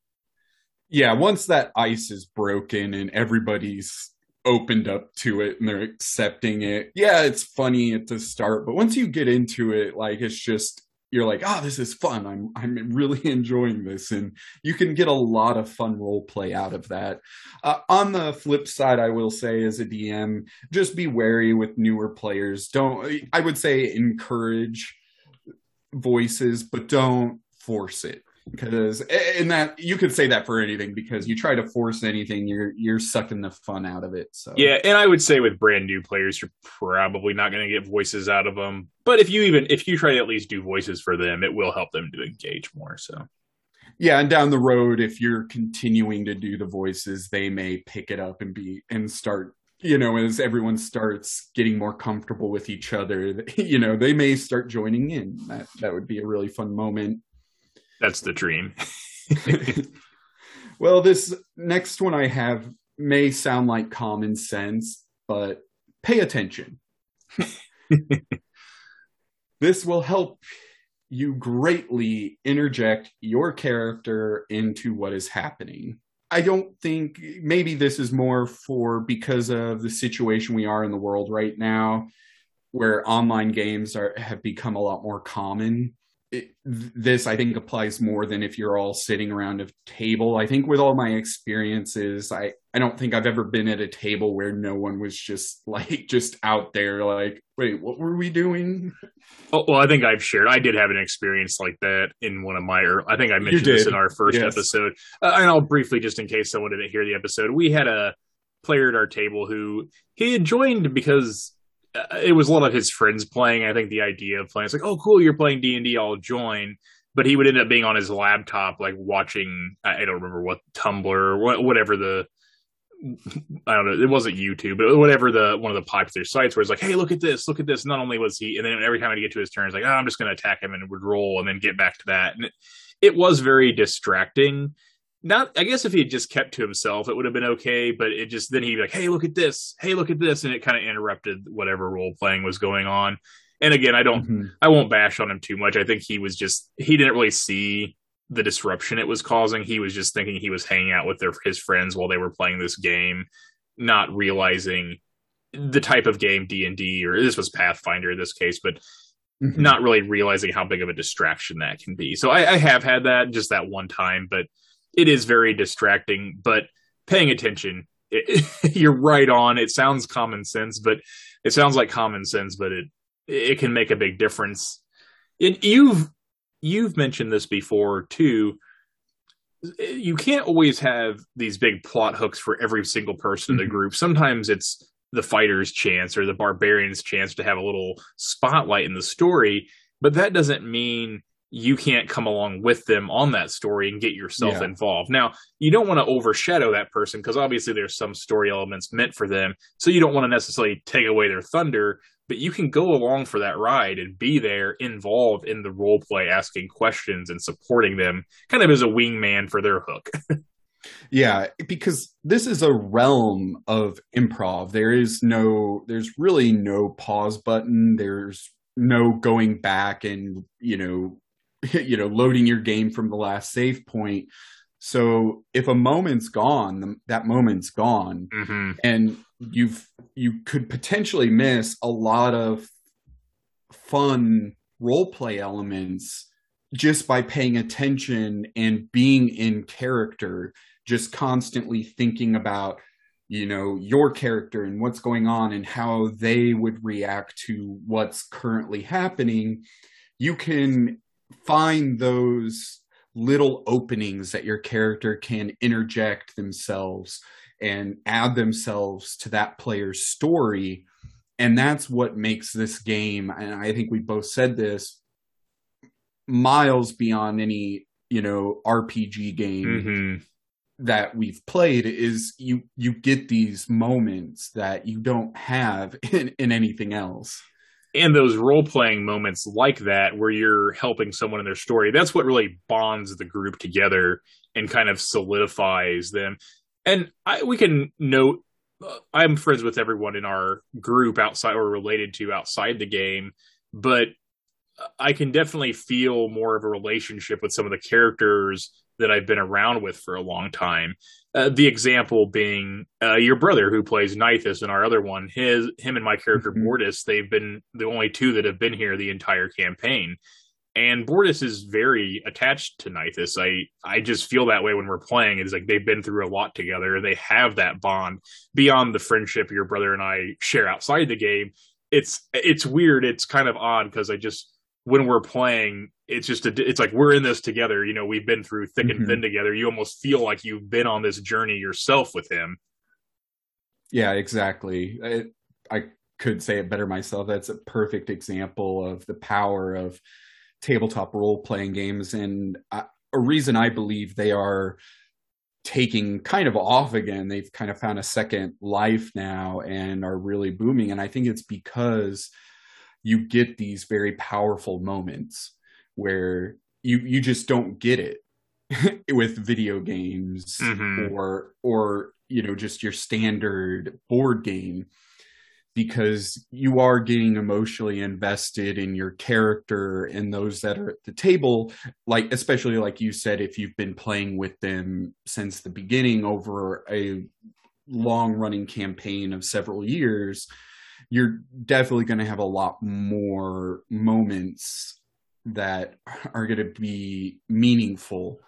yeah, once that ice is broken and everybody's opened up to it and they're accepting it, yeah, it's funny at the start, but once you get into it, like it's just you're like, oh, this is fun. I'm I'm really enjoying this, and you can get a lot of fun role play out of that. Uh, on the flip side, I will say, as a DM, just be wary with newer players. Don't I would say encourage voices, but don't force it because and that you could say that for anything because you try to force anything you're you're sucking the fun out of it so Yeah, and I would say with brand new players, you're probably not going to get voices out of them. But if you even if you try to at least do voices for them, it will help them to engage more. So yeah and down the road if you're continuing to do the voices they may pick it up and be and start you know as everyone starts getting more comfortable with each other you know they may start joining in that that would be a really fun moment that's the dream. well, this next one I have may sound like common sense, but pay attention. this will help you greatly interject your character into what is happening. I don't think maybe this is more for because of the situation we are in the world right now, where online games are have become a lot more common it, this I think applies more than if you're all sitting around a table. I think with all my experiences, I I don't think I've ever been at a table where no one was just like just out there like, wait, what were we doing? Oh, well, I think I've shared. I did have an experience like that in one of my. I think I mentioned this in our first Yes. episode. Uh, and I'll briefly, just in case someone didn't hear the episode, we had a player at our table who he had joined because Uh, it was a lot of his friends playing. I think the idea of playing, it's like, oh, cool, you're playing D and D, I'll join. But he would end up being on his laptop, like watching. I I don't remember what Tumblr or whatever the. I don't know. It wasn't YouTube, but whatever the one of the popular sites where it's like, "Hey, look at this, look at this." Not only was he, and then every time I'd get to his turn, it's like, "Oh, I'm just going to attack him," and would roll, and then get back to that. And it, it was very distracting. Not, I guess, if he had just kept to himself, it would have been okay. But it just then he'd be like, "Hey, look at this! Hey, look at this!" and it kind of interrupted whatever role playing was going on. And again, I don't Mhm. I won't bash on him too much. I think he was just he didn't really see the disruption it was causing. He was just thinking he was hanging out with their his friends while they were playing this game, not realizing the type of game D and D or this was Pathfinder in this case, but Mhm. not really realizing how big of a distraction that can be. So I, I have had that just that one time, but it is very distracting. But paying attention, it, you're right on. It sounds common sense, but it sounds like common sense, but it it can make a big difference. And you've you've mentioned this before too. You can't always have these big plot hooks for every single person mm-hmm. in the group. Sometimes it's the fighter's chance or the barbarian's chance to have a little spotlight in the story, but that doesn't mean you can't come along with them on that story and get yourself yeah. involved. Now, you don't want to overshadow that person because obviously there's some story elements meant for them. So you don't want to necessarily take away their thunder, but you can go along for that ride and be there involved in the role play, asking questions and supporting them kind of as a wingman for their hook. yeah, because this is a realm of improv. There is no, there's really no pause button. There's no going back and, you know, you know loading your game from the last save point so if a moment's gone that moment's gone mm-hmm. and you've you could potentially miss a lot of fun role play elements just by paying attention and being in character just constantly thinking about you know your character and what's going on and how they would react to what's currently happening you can find those little openings that your character can interject themselves and add themselves to that player's story and that's what makes this game and i think we both said this miles beyond any you know rpg game mm-hmm. that we've played is you you get these moments that you don't have in, in anything else and those role playing moments like that where you're helping someone in their story that's what really bonds the group together and kind of solidifies them. And I, we can note uh, i'm friends with everyone in our group outside or related to outside the game but i can definitely feel more of a relationship with some of the characters that i've been around with for a long time uh, the example being uh, your brother who plays Nithis and our other one. His him and my character mm-hmm. Bortus, they've been the only two that have been here the entire campaign. And Bortus is very attached to Nithis. I I just feel that way when we're playing. It's like they've been through a lot together. They have that bond beyond the friendship your brother and I share outside the game. It's it's weird. It's kind of odd because I just when we're playing, it's just a, it's like we're in this together. You know, we've been through thick mm-hmm. and thin together. You almost feel like you've been on this journey yourself with him. Yeah, exactly. I, I could say it better myself. That's a perfect example of the power of tabletop role playing games, and I, a reason I believe they are taking kind of off again. They've kind of found a second life now and are really booming. And I think it's because you get these very powerful moments where you you just don't get it with video games mm-hmm. or or you know just your standard board game because you are getting emotionally invested in your character and those that are at the table like especially like you said if you've been playing with them since the beginning over a long running campaign of several years you're definitely going to have a lot more moments that are going to be meaningful.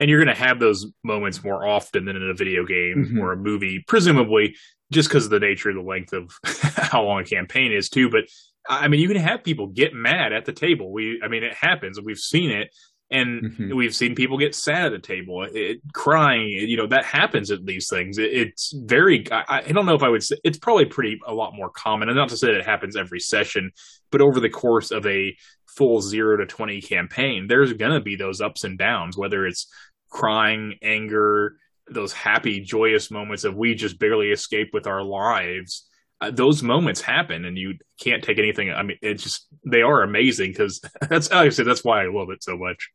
And you're going to have those moments more often than in a video game mm-hmm. or a movie presumably just because of the nature of the length of how long a campaign is too. But i mean you can have people get mad at the table. We i mean it happens. We've seen it and mm-hmm. we've seen people get sad at the table it, crying you know that happens at these things it, it's very I, I, don't know if i would say it's probably pretty a lot more common and not to say that it happens every session but over the course of a full 0 to 20 campaign there's going to be those ups and downs whether it's crying anger those happy joyous moments of we just barely escape with our lives those moments happen and you can't take anything i mean it's just they are amazing because that's like i said that's why i love it so much.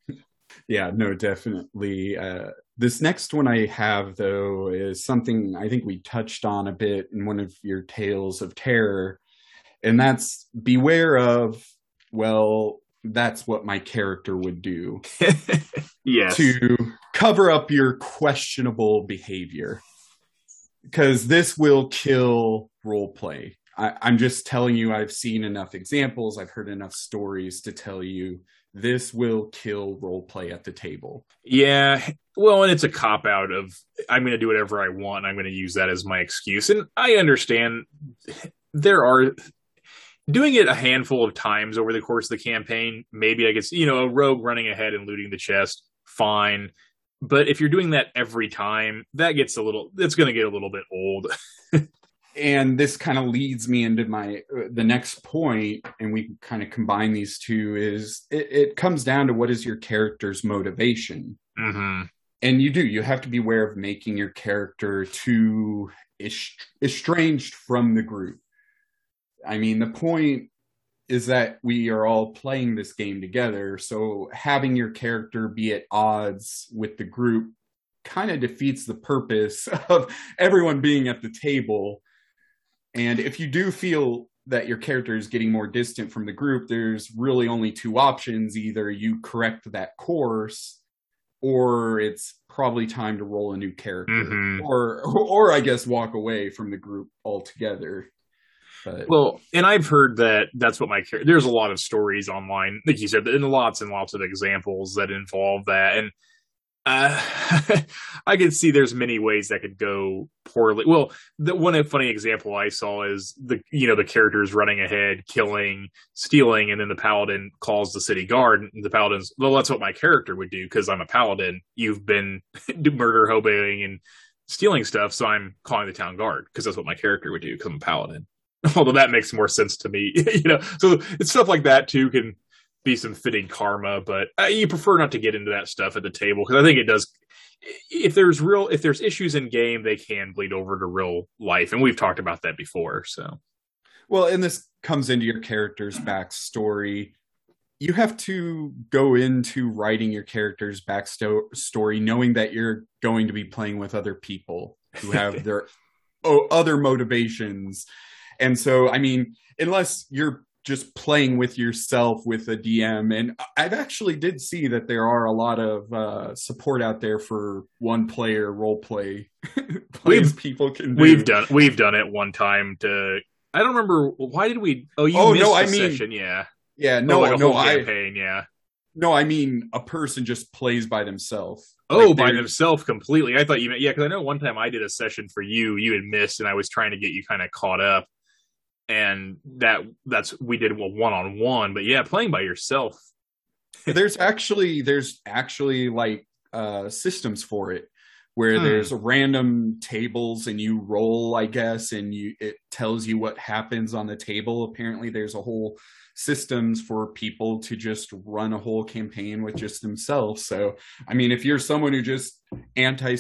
Yeah no definitely uh, this next one i have though is something i think we touched on a bit in one of your tales of terror and that's beware of well that's what my character would do. Yes. To cover up your questionable behavior because this will kill role play. I, I'm just telling you, I've seen enough examples, I've heard enough stories to tell you this will kill role play at the table. Yeah. Well, and it's a cop out of I'm going to do whatever I want. I'm going to use that as my excuse. And I understand there are doing it a handful of times over the course of the campaign. Maybe I guess you know a rogue running ahead and looting the chest, fine. But if you're doing that every time, that gets a little. It's going to get a little bit old. and this kind of leads me into my uh, the next point and we kind of combine these two is it, it comes down to what is your character's motivation. Mm-hmm. and you do you have to be aware of making your character too estranged from the group. I mean the point is that we are all playing this game together so having your character be at odds with the group kind of defeats the purpose of everyone being at the table and if you do feel that your character is getting more distant from the group, there's really only two options. Either you correct that course or it's probably time to roll a new character mm-hmm. or or I guess walk away from the group altogether. But, well, and I've heard that that's what my character. There's a lot of stories online, like you said, and lots and lots of examples that involve that. And uh, I can see there's many ways that could go poorly. Well, the one funny example I saw is the you know the characters running ahead, killing, stealing, and then the paladin calls the city guard. And the paladin's well, that's what my character would do because I'm a paladin. You've been murder hoboing and stealing stuff, so I'm calling the town guard because that's what my character would do because I'm a paladin. Although that makes more sense to me, you know. So it's stuff like that too can be some fitting karma, but uh, you prefer not to get into that stuff at the table because I think it does. If there's real, if there's issues in game, they can bleed over to real life, and we've talked about that before. So, well, and this comes into your character's backstory. You have to go into writing your character's backstory knowing that you're going to be playing with other people who have their oh, other motivations. And so, I mean, unless you're just playing with yourself with a DM. And I've actually did see that there are a lot of uh, support out there for one player role play. we've people can do. we've done we've done it one time to. I don't remember why did we? Oh, you oh no, I mean, session, yeah, yeah, no, oh, like no, I campaign, yeah. No, I mean a person just plays by themselves. Oh, like by themselves completely. I thought you meant yeah, because I know one time I did a session for you, you had missed, and I was trying to get you kind of caught up and that that's we did one on one. But yeah, playing by yourself. there's actually there's actually like uh systems for it where hmm. there's random tables and you roll i guess and you it tells you what happens on the table apparently there's a whole systems for people to just run a whole campaign with just themselves so i mean if you're someone who just anti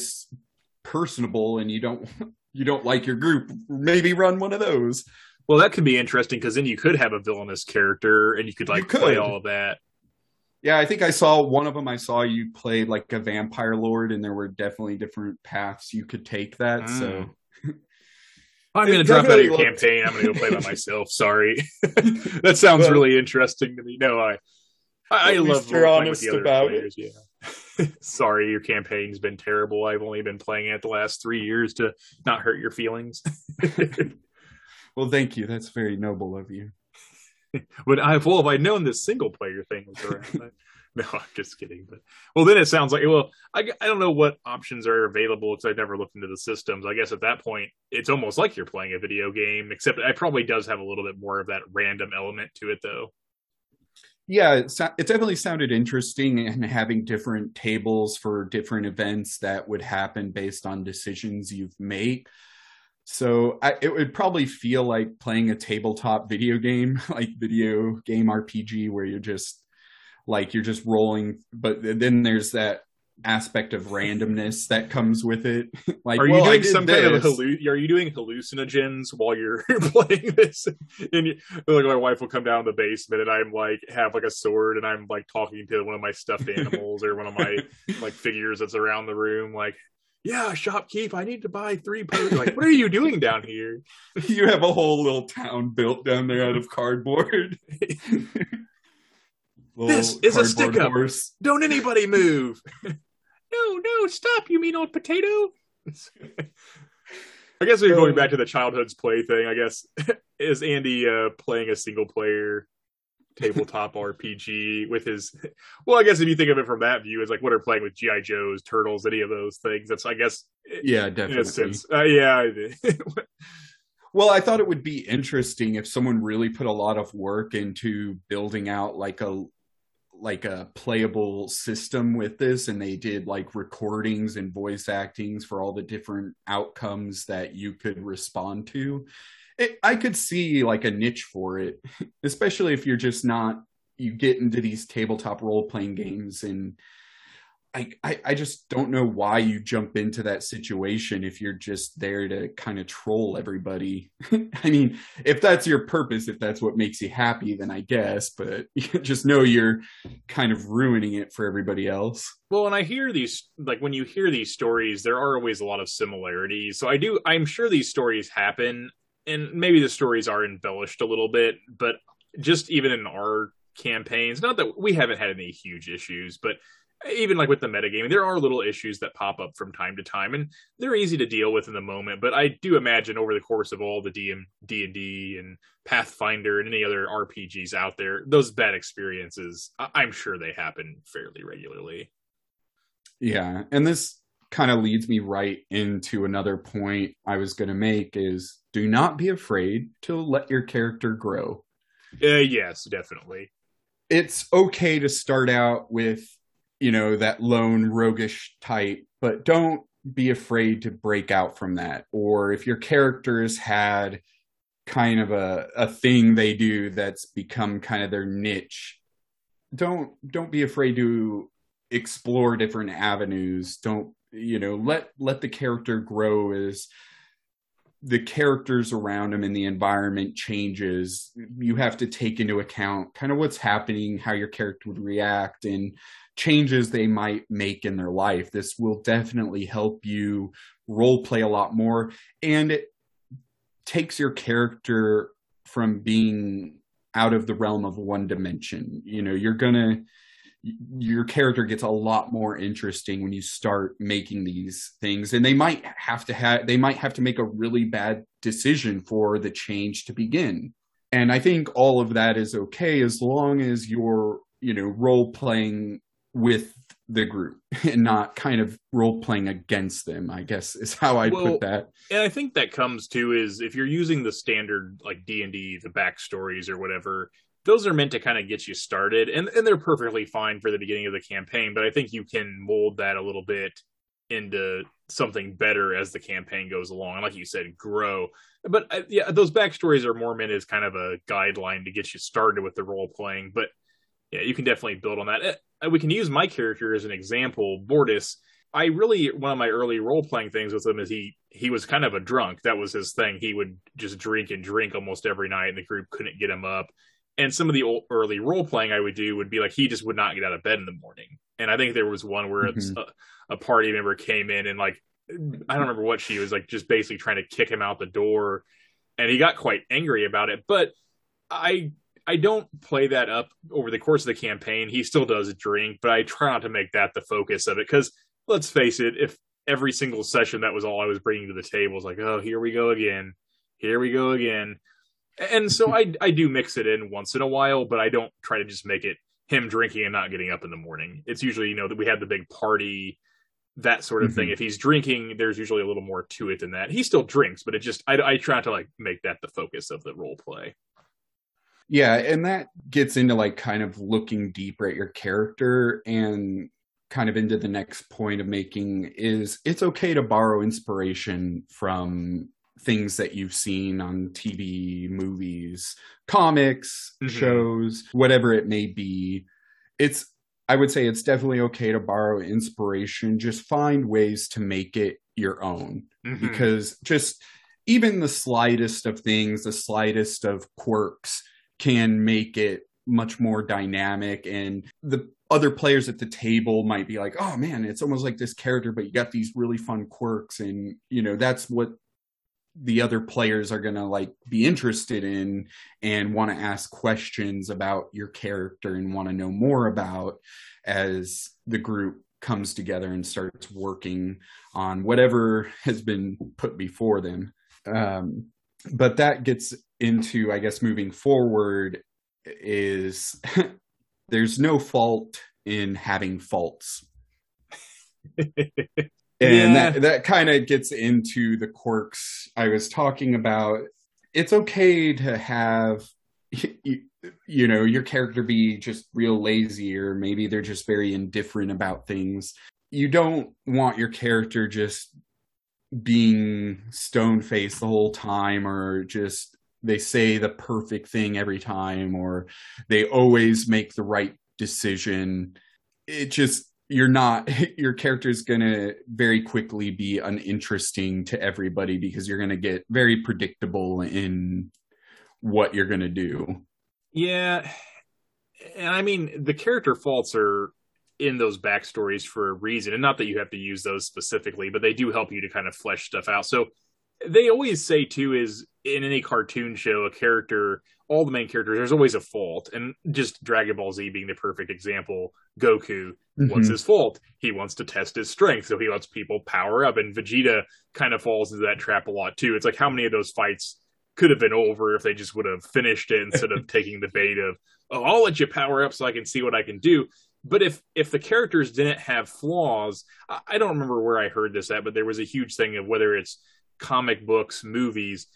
personable and you don't you don't like your group maybe run one of those well, that could be interesting because then you could have a villainous character and you could like you could. play all of that. Yeah, I think I saw one of them. I saw you played like a vampire lord, and there were definitely different paths you could take that. Mm. So I'm going to drop out of your looked... campaign. I'm going to go play by myself. Sorry, that sounds but, really interesting to me. No, I I, I love you're honest about players. it. Yeah. Sorry, your campaign's been terrible. I've only been playing it the last three years to not hurt your feelings. Well, thank you. That's very noble of you. Would I well if I'd known this single player thing was around. no, I'm just kidding. But well, then it sounds like well, I, I don't know what options are available because I've never looked into the systems. I guess at that point, it's almost like you're playing a video game, except it probably does have a little bit more of that random element to it, though. Yeah, it, it definitely sounded interesting and having different tables for different events that would happen based on decisions you've made. So I, it would probably feel like playing a tabletop video game, like video game RPG, where you're just like you're just rolling. But then there's that aspect of randomness that comes with it. like, are you well, doing some this. kind of halluc- Are you doing hallucinogens while you're playing this? And you, like my wife will come down to the basement, and I'm like have like a sword, and I'm like talking to one of my stuffed animals or one of my like figures that's around the room, like yeah, shopkeep, I need to buy three potions. Like, what are you doing down here? You have a whole little town built down there out of cardboard. this is a stick up. Horse. Don't anybody move. no, no, stop. You mean old potato? I guess we're going back to the childhood's play thing. I guess is Andy uh, playing a single player tabletop RPG with his. Well, I guess if you think of it from that view, it's like what are playing with GI Joes, Turtles, any of those things. That's I guess yeah, definitely. Uh, yeah. Well, I thought it would be interesting if someone really put a lot of work into building out like a like a playable system with this and they did like recordings and voice actings for all the different outcomes that you could respond to. It, I could see like a niche for it, especially if you're just not you get into these tabletop role playing games and I, I, I just don't know why you jump into that situation if you're just there to kind of troll everybody. I mean, if that's your purpose, if that's what makes you happy, then I guess, but just know you're kind of ruining it for everybody else. Well, and I hear these like when you hear these stories, there are always a lot of similarities. So I do I'm sure these stories happen and maybe the stories are embellished a little bit, but just even in our campaigns, not that we haven't had any huge issues, but even like with the metagaming, there are little issues that pop up from time to time, and they're easy to deal with in the moment. But I do imagine over the course of all the DM, D and D and Pathfinder and any other RPGs out there, those bad experiences, I'm sure they happen fairly regularly. Yeah, and this kind of leads me right into another point I was going to make: is do not be afraid to let your character grow. Uh, yes, definitely. It's okay to start out with you know, that lone roguish type, but don't be afraid to break out from that. Or if your characters had kind of a, a thing they do that's become kind of their niche, don't don't be afraid to explore different avenues. Don't you know, let let the character grow as the characters around him and the environment changes. You have to take into account kind of what's happening how your character would react and changes they might make in their life. This will definitely help you role play a lot more and it takes your character from being out of the realm of one dimension. You know you're gonna your character gets a lot more interesting when you start making these things. And they might have to have they might have to make a really bad decision for the change to begin. And i think all of that is okay as long as you're you know role playing with the group and not kind of role playing against them i guess is how i well, put that. and i think that comes to is if you're using the standard like d&d the backstories or whatever those are meant to kind of get you started and, and they're perfectly fine for the beginning of the campaign but i think you can mold that a little bit into something better as the campaign goes along and like you said grow but uh, yeah those backstories are more meant as kind of a guideline to get you started with the role playing but yeah you can definitely build on that uh, we can use my character as an example Bortus I really one of my early role playing things with him is he he was kind of a drunk. That was his thing. He would just drink and drink almost every night, and the group couldn't get him up and some of the old, early role playing I would do would be like he just would not get out of bed in the morning. And I think there was one where mm-hmm. a, a, party member came in and like I don't remember what she was like, just basically trying to kick him out the door, and he got quite angry about it. But I I don't play that up over the course of the campaign. He still does drink, but I try not to make that the focus of it because let's face it, if every single session that was all I was bringing to the table was like, oh, here we go again, here we go again and so I I do mix it in once in a while, but I don't try to just make it him drinking and not getting up in the morning. It's usually you know that we have the big party, that sort of mm-hmm. thing. If he's drinking, there's usually a little more to it than that. He still drinks, but it just I, I try to like make that the focus of the role play. Yeah, and that gets into like kind of looking deeper at your character and kind of into the next point of making is it's okay to borrow inspiration from things that you've seen on TV, movies, comics, mm-hmm. shows, whatever it may be. It's I would say it's definitely okay to borrow inspiration. Just find ways to make it your own mm-hmm. because just even the slightest of things, the slightest of quirks can make it much more dynamic and the other players at the table might be like, oh man, it's almost like this character, but you got these really fun quirks. And, you know, that's what the other players are going to like be interested in and want to ask questions about your character and want to know more about as the group comes together and starts working on whatever has been put before them. Um, but that gets into i guess moving forward is there's no fault in having faults and yeah. that that kind of gets into the quirks I was talking about. it's okay to have you, you know your character be just real lazy or maybe they're just very indifferent about things you don't want your character just being stone faced the whole time or just they say the perfect thing every time or they always make the right decision it just you're not your character is going to very quickly be uninteresting to everybody because you're going to get very predictable in what you're going to do. Yeah. And i mean the character faults are in those backstories for a reason and not that you have to use those specifically but they do help you to kind of flesh stuff out. So they always say too is in any cartoon show a character all the main characters there's always a fault. And just dragon ball z being the perfect example goku mm-hmm. what's his fault. He wants to test his strength so he lets people power up and vegeta kind of falls into that trap a lot too. It's like how many of those fights could have been over if they just would have finished it instead of taking the bait of oh i'll let you power up so i can see what i can do. But if if the characters didn't have flaws i don't remember where i heard this at but there was a huge thing of whether it's comic books, movies,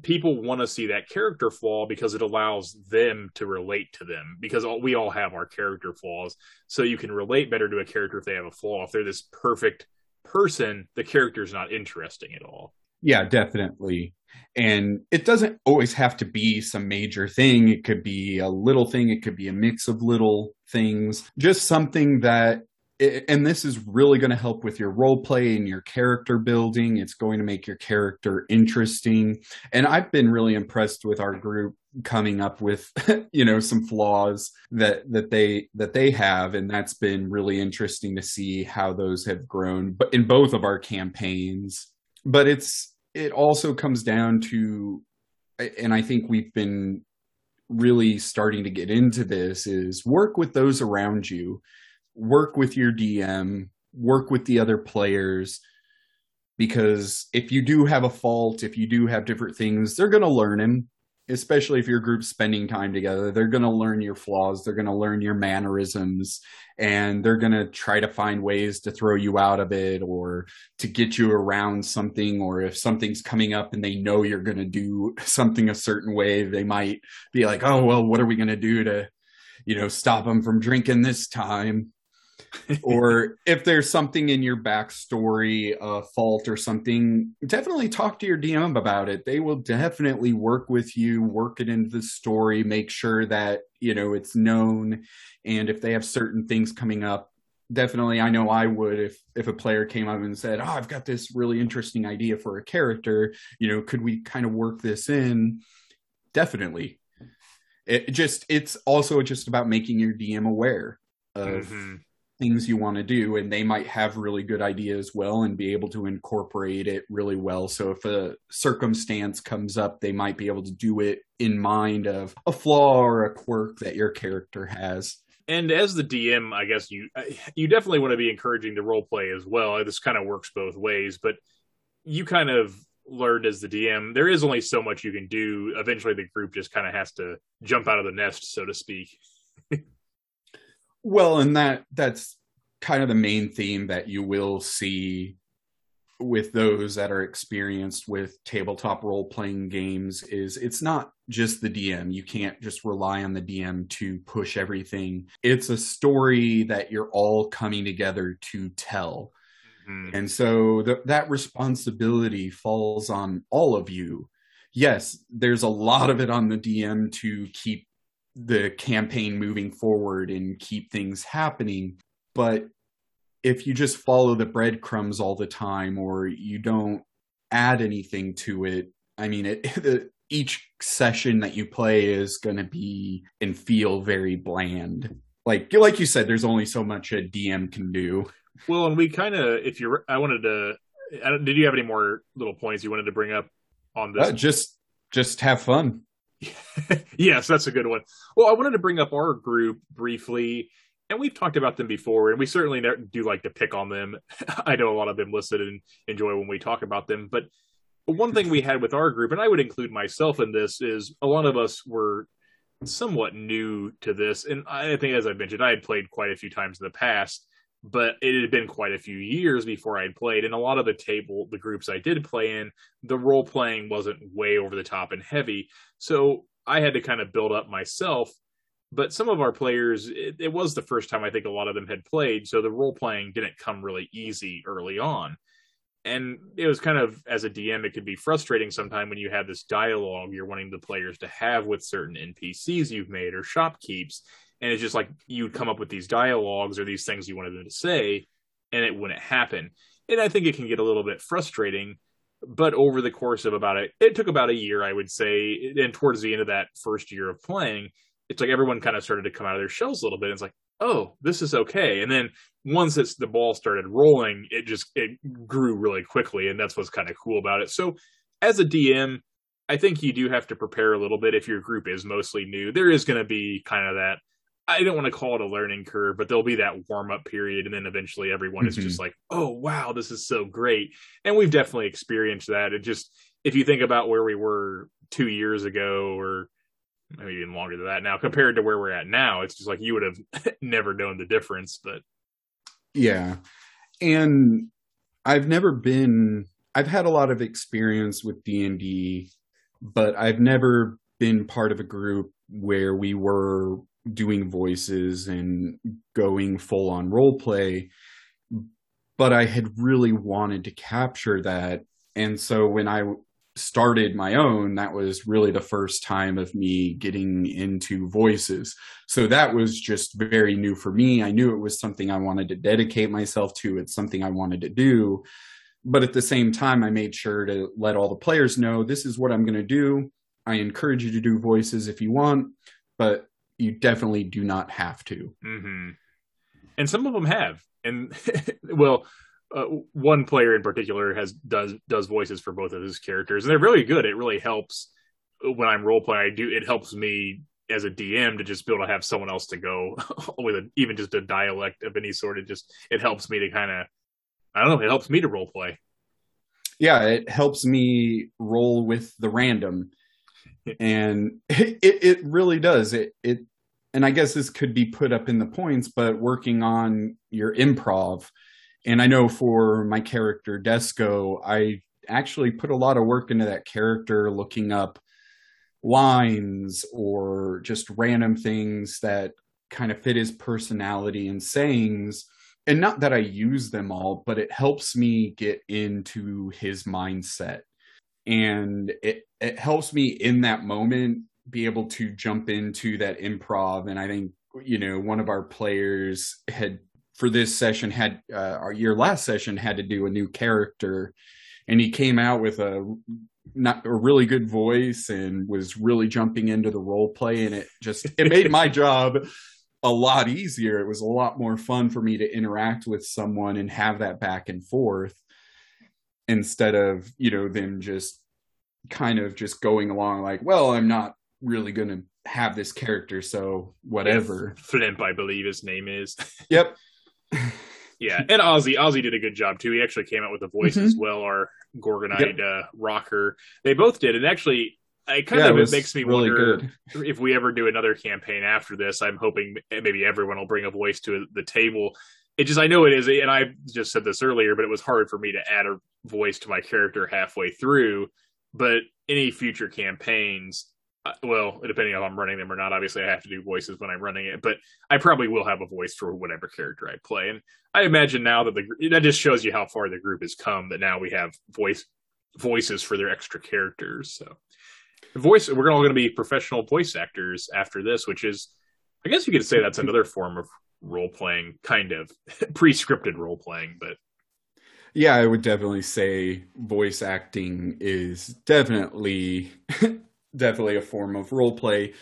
people want to see that character flaw because it allows them to relate to them because all, we all have our character flaws. So you can relate better to a character if they have a flaw. If they're this perfect person the character's not interesting at all. Yeah definitely. And it doesn't always have to be some major thing. It could be a little thing. It could be a mix of little things. Just something that and this is really going to help with your role play and your character building. It's going to make your character interesting. And I've been really impressed with our group coming up with you know some flaws that that they that they have and that's been really interesting to see how those have grown but in both of our campaigns but it's it also comes down to and I think we've been really starting to get into this is work with those around you work with your DM, work with the other players because if you do have a fault, if you do have different things, they're going to learn them. Especially if your group's spending time together, they're going to learn your flaws, they're going to learn your mannerisms, and they're going to try to find ways to throw you out of it or to get you around something. Or if something's coming up and they know you're going to do something a certain way, they might be like, oh, well, what are we going to do to, you know, stop them from drinking this time? Or if there's something in your backstory, a fault or something, definitely talk to your DM about it. They will definitely work with you, work it into the story, make sure that, you know, it's known. And if they have certain things coming up, definitely I know I would if if a player came up and said, "Oh, I've got this really interesting idea for a character, you know, could we kind of work this in?" Definitely. It just it's also just about making your DM aware of mm-hmm things you want to do and they might have really good ideas well and be able to incorporate it really well. So if a circumstance comes up they might be able to do it in mind of a flaw or a quirk that your character has. And as the dm i guess you you definitely want to be encouraging the role play as well. Uh, this kind of works both ways but you kind of learned as the dm there is only so much you can do. Eventually the group just kind of has to jump out of the nest so to speak well, and that that's kind of the main theme that you will see with those that are experienced with tabletop role playing games is it's not just the DM. You can't just rely on the DM to push everything. It's a story that you're all coming together to tell. Mm-hmm. And so th- that responsibility falls on all of you. Yes, there's a lot of it on the DM to keep the campaign moving forward and keep things happening. But if you just follow the breadcrumbs all the time or you don't add anything to it, I mean, it, the, each session that you play is going to be and feel very bland. Like like you said, there's only so much a DM can do. Well, and we kind of, if you're, I wanted to. Did you have any more little points you wanted to bring up on this? Uh, just just have fun. yes, that's a good one. Well, I wanted to bring up our group briefly, and we've talked about them before, and we certainly do like to pick on them. I know a lot of them listen and enjoy when we talk about them, but one thing we had with our group, and I would include myself in this, is a lot of us were somewhat new to this, and I think, as I mentioned, I had played quite a few times in the past, but it had been quite a few years before I'd played. And a lot of the table, the groups I did play in, the role playing wasn't way over the top and heavy. So I had to kind of build up myself. But some of our players, it, it was the first time I think a lot of them had played. So the role playing didn't come really easy early on. And it was kind of, as a DM, it could be frustrating sometimes when you have this dialogue you're wanting the players to have with certain NPCs you've made or shopkeeps and it's just like you'd come up with these dialogues or these things you wanted them to say and it wouldn't happen. And i think it can get a little bit frustrating but over the course of about a it took about a year i would say and towards the end of that first year of playing it's like everyone kind of started to come out of their shells a little bit. And it's like oh this is okay. And then once it's the ball started rolling it just it grew really quickly and that's what's kind of cool about it. So as a dm i think you do have to prepare a little bit if your group is mostly new. There is going to be kind of that I don't want to call it a learning curve, but there'll be that warm up period, and then eventually everyone mm-hmm. is just like, "Oh wow, this is so great!" And we've definitely experienced that. It just if you think about where we were two years ago, or maybe even longer than that now, compared to where we're at now, it's just like you would have never known the difference. But yeah, and I've never been. I've had a lot of experience with D and D, but I've never been part of a group where we were doing voices and going full on role play. But i had really wanted to capture that. And so when i started my own that was really the first time of me getting into voices. So that was just very new for me. I knew it was something i wanted to dedicate myself to. It's something i wanted to do. But at the same time i made sure to let all the players know this is what i'm going to do. I encourage you to do voices if you want but you definitely do not have to. Mm-hmm. And some of them have, and well, uh, one player in particular has does does voices for both of his characters, and they're really good. It really helps when I'm role playing. I do it helps me as a DM to just be able to have someone else to go with a, even just a dialect of any sort. It just it helps me to kind of I don't know. It helps me to role play. Yeah, it helps me roll with the random and it, it really does. It it and i guess this could be put up in the points but working on your improv and i know for my character desco i actually put a lot of work into that character looking up lines or just random things that kind of fit his personality and sayings. And not that i use them all but it helps me get into his mindset. And it it helps me in that moment be able to jump into that improv. And i think you know one of our players had for this session had uh, our your last session had to do a new character. And he came out with a not a really good voice and was really jumping into the role play. And it just it made my job a lot easier. It was a lot more fun for me to interact with someone and have that back and forth instead of you know them just kind of just going along like well i'm not really going to have this character so whatever yeah, flimp i believe his name is yep yeah and ozzy ozzy did a good job too he actually came out with a voice mm-hmm. as well our gorgonite yep. uh, rocker they both did and actually it kind yeah, of it, it makes me really wonder good. if we ever do another campaign after this i'm hoping maybe everyone will bring a voice to the table it just I know it is, and I just said this earlier, but it was hard for me to add a voice to my character halfway through. But any future campaigns, uh, well, depending on if I'm running them or not, obviously I have to do voices when I'm running it. But I probably will have a voice for whatever character I play, and I imagine now that the that just shows you how far the group has come. That now we have voice voices for their extra characters. So voice we're all going to be professional voice actors after this, which is I guess you could say that's another form of role playing, kind of pre scripted role playing, but yeah, I would definitely say voice acting is definitely definitely a form of role play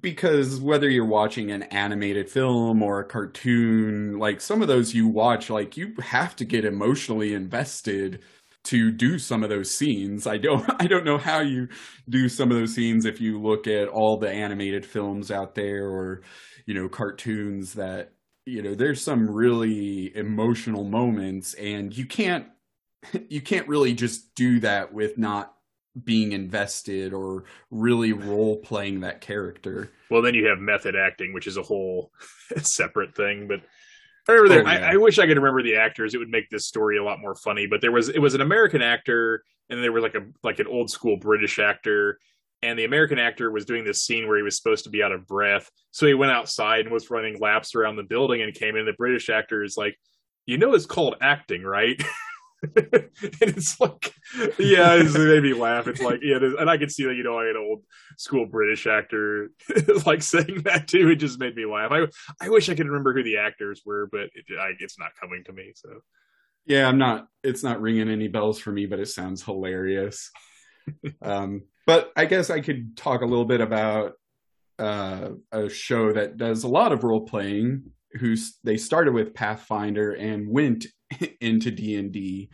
because whether you're watching an animated film or a cartoon, like some of those you watch, like you have to get emotionally invested to do some of those scenes. I don't I don't know how you do some of those scenes if you look at all the animated films out there or you know cartoons that you know there's some really emotional moments and you can't you can't really just do that with not being invested or really role playing that character. Well, then you have method acting, which is a whole separate thing. But I remember. Oh, yeah. I, I wish I could remember the actors. It would make this story a lot more funny. But there was it was an American actor, and there was like a like an old school British actor, and the American actor was doing this scene where he was supposed to be out of breath, so he went outside and was running laps around the building, and came in. The British actor is like, "You know, it's called acting, right?" and it's like, yeah, it's, it made me laugh. It's like, yeah, and I could see that you know, like an old school British actor like saying that too. It just made me laugh. I I wish I could remember who the actors were, but it, I, it's not coming to me. So Yeah, I'm not. It's not ringing any bells for me, but it sounds hilarious. um, but I guess I could talk a little bit about uh, a show that does a lot of role playing. Who's they started with Pathfinder and went into D and D,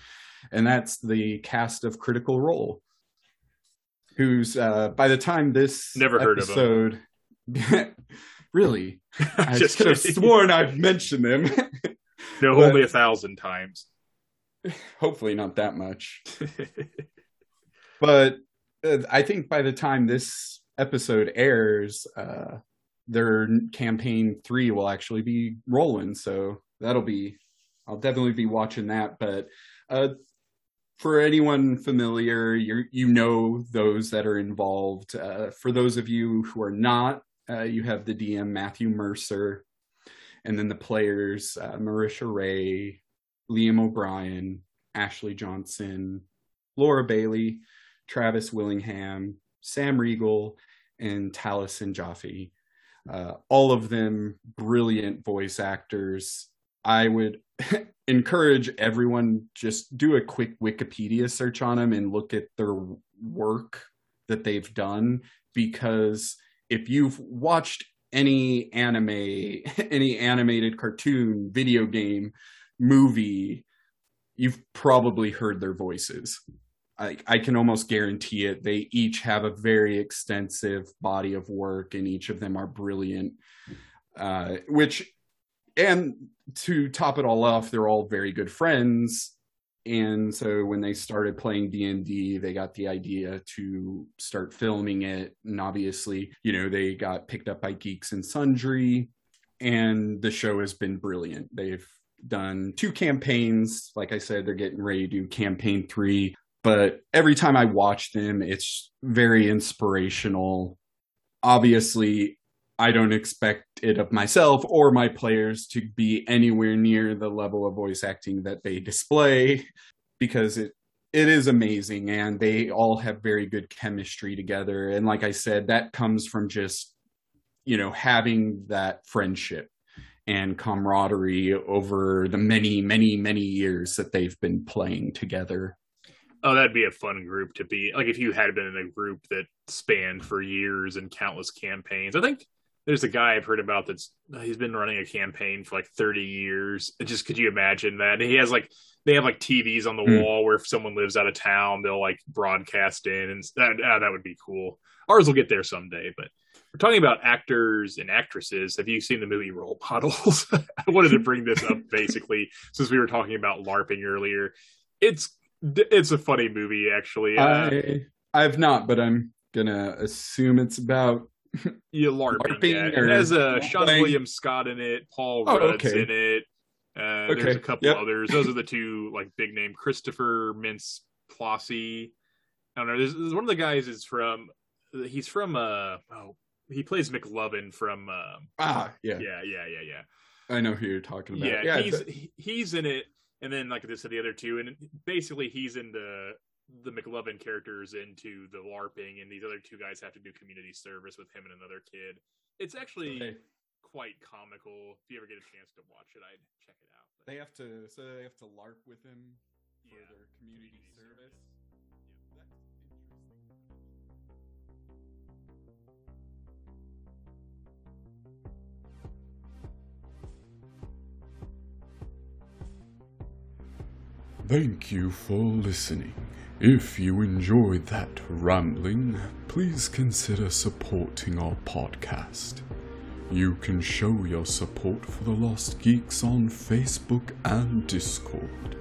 and that's the cast of Critical Role. Who's uh, by the time this Never heard of episode, really, I Just could have sworn I've mentioned them. no, But- only a thousand times. Hopefully, not that much. but I think by the time this episode airs, uh, their campaign three will actually be rolling. So that'll be, I'll definitely be watching that. But uh, for anyone familiar, you you know those that are involved. Uh, for those of you who are not, uh, you have the DM Matthew Mercer, and then the players uh, Marisha Ray, Liam O'Brien, Ashley Johnson, Laura Bailey, Travis Willingham, Sam Riegel, and Taliesin Jaffe. Uh, all of them brilliant voice actors. I would encourage everyone just do a quick Wikipedia search on them and look at their work that they've done because if you've watched any anime, any animated cartoon, video game, movie, you've probably heard their voices. I, I can almost guarantee it. They each have a very extensive body of work, and each of them are brilliant. Uh, which, and to top it all off, they're all very good friends. And so when they started playing D and D, they got the idea to start filming it. And obviously, you know, they got picked up by Geeks and Sundry, and the show has been brilliant. They've done two campaigns. Like I said, they're getting ready to do campaign three. But every time I watch them, it's very inspirational. Obviously, I don't expect it of myself or my players to be anywhere near the level of voice acting that they display because it it is amazing and they all have very good chemistry together and like I said that comes from just you know having that friendship and camaraderie over the many many many years that they've been playing together. Oh, that'd be a fun group to be. Like if you had been in a group that spanned for years and countless campaigns. I think there's a guy I've heard about that's he's been running a campaign for like 30 years. Just could you imagine that? He has like they have like TVs on the Hmm. wall where if someone lives out of town, they'll like broadcast in, and that ah, that would be cool. Ours will get there someday, but we're talking about actors and actresses. Have you seen the movie Role Models? I wanted to bring this up basically since we were talking about LARPing earlier. It's it's a funny movie actually. Uh, I I've not, but I'm gonna assume it's about Yeah, LARPing. LARPing yeah. It has uh, Seann playing? William Scott in it. Paul Oh, Rudd's okay. in it. Uh, There's a couple yep. others. Those are the two like big name. Christopher Mintz Plossie. I don't know. There's, there's one of the guys is from. He's from. Uh, oh, he plays McLovin from. Uh, ah yeah, yeah, yeah, yeah, yeah. I know who you're talking about. Yeah, Yeah, he's he- he's in it, and then like this, the other two, and basically he's in the the McLovin characters into the LARPing, and these other two guys have to do community service with him and another kid. It's actually Okay. quite comical. If you ever get a chance to watch it, I'd check it out. But, They have to, so they have to LARP with him for Yeah. their community, Community service. That's Thank you for listening. If you enjoyed that rambling, please consider supporting our podcast. You can show your support for the Lost Geeks on Facebook and Discord.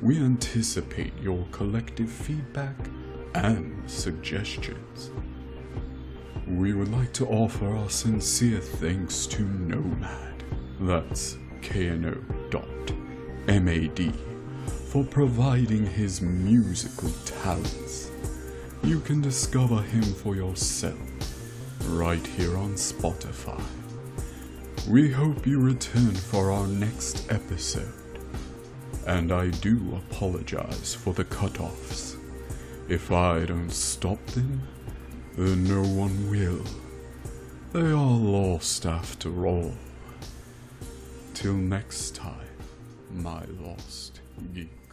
We anticipate your collective feedback and suggestions. We would like to offer our sincere thanks to Nomad. That's KNO.MAD for providing his musical talents. You can discover him for yourself right here on Spotify. We hope you return for our next episode. And I do apologize for the cutoffs. If I don't stop them, then no one will. They are lost after all. Till next time, my lost geeks.